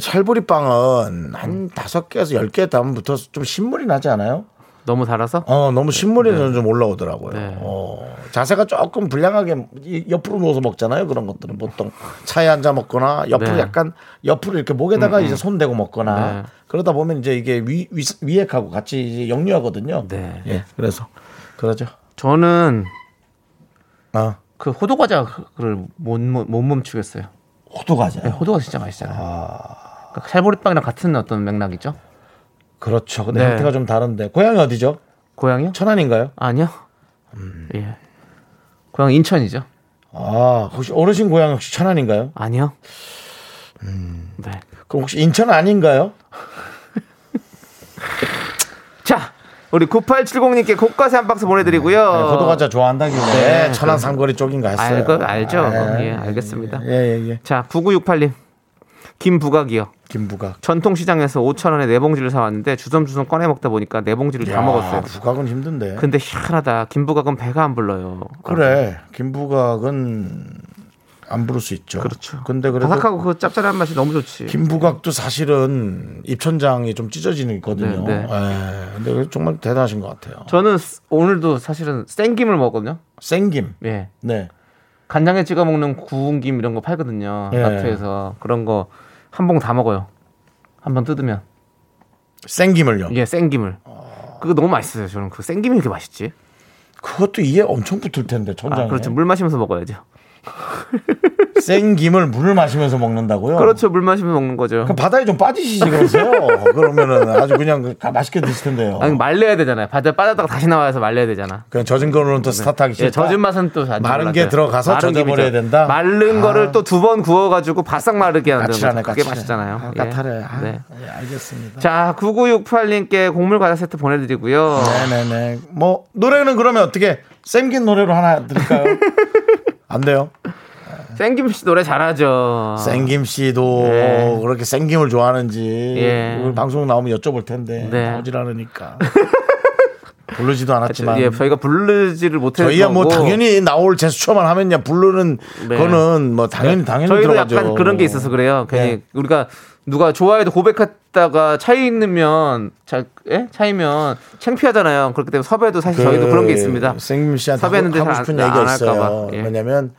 찰보리빵은 한 다섯 개에서 열 개 다음부터 좀 신물이 나지 않아요? 너무 달아서? 어, 너무 신물이 좀 올라오더라고요. 네. 어, 자세가 조금 불량하게 이- 옆으로 누워서 먹잖아요. 그런 것들은 보통 차에 앉아 먹거나 옆으로 네. 약간 옆으로 이렇게 목에다가 이제 손 대고 먹거나 네. 그러다 보면 이제 이게 위, 위, 위액하고 같이 이제 역류하거든요. 네. 예, 그래서 그러죠. 저는 아, 그 호두 과자를 못, 못, 못 멈추겠어요. 호두 과자. 네, 호두 과자 진짜 맛있잖아요. 그러니까 찰보리빵이랑 같은 어떤 맥락이죠. 그렇죠. 근데 네. 형태가 좀 다른데 고향이 어디죠? 고향이요? 천안인가요? 아니요. 음. 예. 고향 인천이죠. 아, 혹시 어르신 고향 혹시 천안인가요? 아니요. 음. 네. 그럼 혹시 인천 아닌가요? 자, 우리 9870님께 콩가스 한 박스 보내드리고요. 네, 호두 과자 좋아한다길래 네, 천안 삼거리 쪽인가 했어요. 알고, 알죠. 아, 예, 알겠습니다. 예, 예, 예. 자, 9968님. 김부각이요. 김부각. 전통시장에서 5천 원에 네 봉지를 사왔는데 주섬주섬 꺼내 먹다 보니까 네 봉지를 다 먹었어요. 부각은 힘든데. 근데 희한하다. 김부각은 배가 안 불러요. 그래. 김부각은 안 부를 수 있죠. 그렇죠. 근데 그래도 바삭하고 그 짭짤한 맛이 너무 좋지. 김부각도 사실은 입천장이 좀 찢어지는 거거든요. 네, 네. 예, 근데 정말 대단하신 것 같아요. 저는 스- 오늘도 사실은 생김을 먹거든요. 생김. 예. 네. 간장에 찍어 먹는 구운 김 이런 거 팔거든요. 예. 마트에서 그런 거 한 봉 다 먹어요. 한 번 뜯으면 생김을요. 이게 생김을. 그거 너무 맛있어요. 저는 그 생김이 이렇게 맛있지. 그것도 이에 엄청 붙을 텐데 천장에. 아, 그렇죠. 물 마시면서 먹어야죠. 생김을 물을 마시면서 먹는다고요? 그렇죠. 물 마시면서 먹는 거죠. 그럼 바다에 좀 빠지시지 그러세요. 그러면은 아주 그냥 그 가- 맛있게 드실 텐데요. 아니 말려야 되잖아요. 바다 빠졌다가 다시 나와서 말려야 되잖아. 그냥 젖은 거로는 또 스타트하기 싫다. 예, 젖은 맛은 또안 마른 몰라요. 게 들어가서 젖어버려야. 된다? 마른 아. 거를 또 두 번 구워가지고 바싹 마르게 까칠하네, 거죠. 그게. 맛있잖아요. 아, 예. 까탈해. 아, 네. 예, 알겠습니다. 자, 9968님께 곡물 과자 세트 보내드리고요. 네네네. 뭐 노래는 그러면 어떻게 생긴 노래로 하나 드릴까요? 안 돼요. 생김 씨 노래 잘하죠. 생김 씨도 네. 그렇게 생김을 좋아하는지 예. 방송 나오면 여쭤볼 텐데 네. 나오질 않으니까 부르지도 않았지만 예, 저희가 부르지를 못해서 저희야 뭐 당연히 나올 제스처만 하면야 부르는 네. 거는 뭐 당연히 당연히 저희도 들어가죠. 약간 그런 게 있어서 그래요. 괜히 네. 우리가 누가 좋아해도 고백했다가 차이 있으면 차, 예? 차이면 창피하잖아요. 그렇기 때문에 섭외도 사실 저희도 그런 게 있습니다. 생김 씨한테 하고, 섭외했는데 하고 잘 싶은 안- 얘기가 안 있어요. 봐. 예. 왜냐면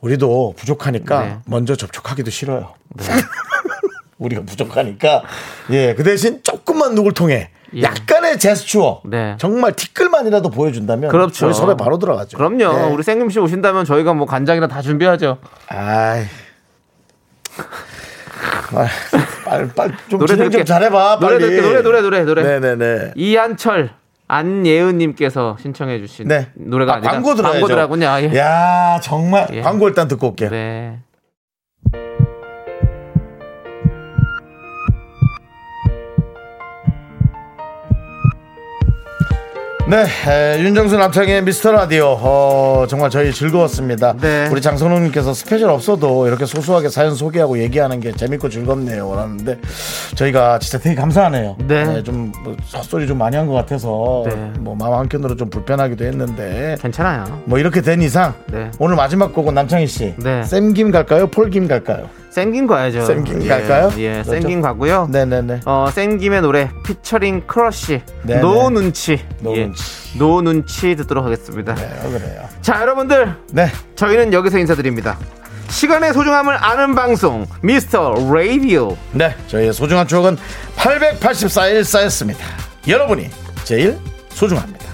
우리도 부족하니까 네. 먼저 접촉하기도 싫어요. 우리가 부족하니까 예 그 대신 조금만 누굴 통해 예. 약간의 제스처 네. 정말 티끌만이라도 보여준다면 그렇죠. 우리 섭외 바로 들어가죠. 그럼요. 예. 우리 생김 씨 오신다면 저희가 뭐 간장이나 다 준비하죠. 아이 아, 빨리 빨리 좀 노래 들을게. 잘해봐 노래 들을게. 노래, 노래, 노래, 노래. 네네네 이한철 안예은님께서 신청해주신 네 노래가 아, 아니라 광고 들어야죠. 광고 들어가군요. 아, 예. 야 정말 예. 광고 일단 듣고 올게요. 네. 네, 에, 윤정수 남창희의 미스터 라디오. 어, 정말 저희 즐거웠습니다. 네. 우리 장선호님께서 스페셜 없어도 이렇게 소소하게 사연 소개하고 얘기하는 게 재밌고 즐겁네요. 라는데 저희가 진짜 되게 감사하네요. 네. 좀 뭐, 헛소리 좀 많이 한 것 같아서 네. 뭐 마음 한켠으로 좀 불편하기도 했는데 괜찮아요. 뭐 이렇게 된 이상 네. 오늘 마지막 곡은 남창희 씨. 네. 샘김 갈까요? 폴김 갈까요? 샘김 가야죠. 샘김 예, 갈까요? 예, 그렇죠? 샘김 가고요. 네네네. 어, 샘김의 노래 피처링 크러쉬 네네. 노 눈치 No 예, 눈치. No 눈치 듣도록 하겠습니다. 네, 그래요. 자 여러분들 네. 저희는 여기서 인사드립니다. 시간의 소중함을 아는 방송 미스터 라디오 네, 저희의 소중한 추억은 884일 쌓였습니다. 여러분이 제일 소중합니다.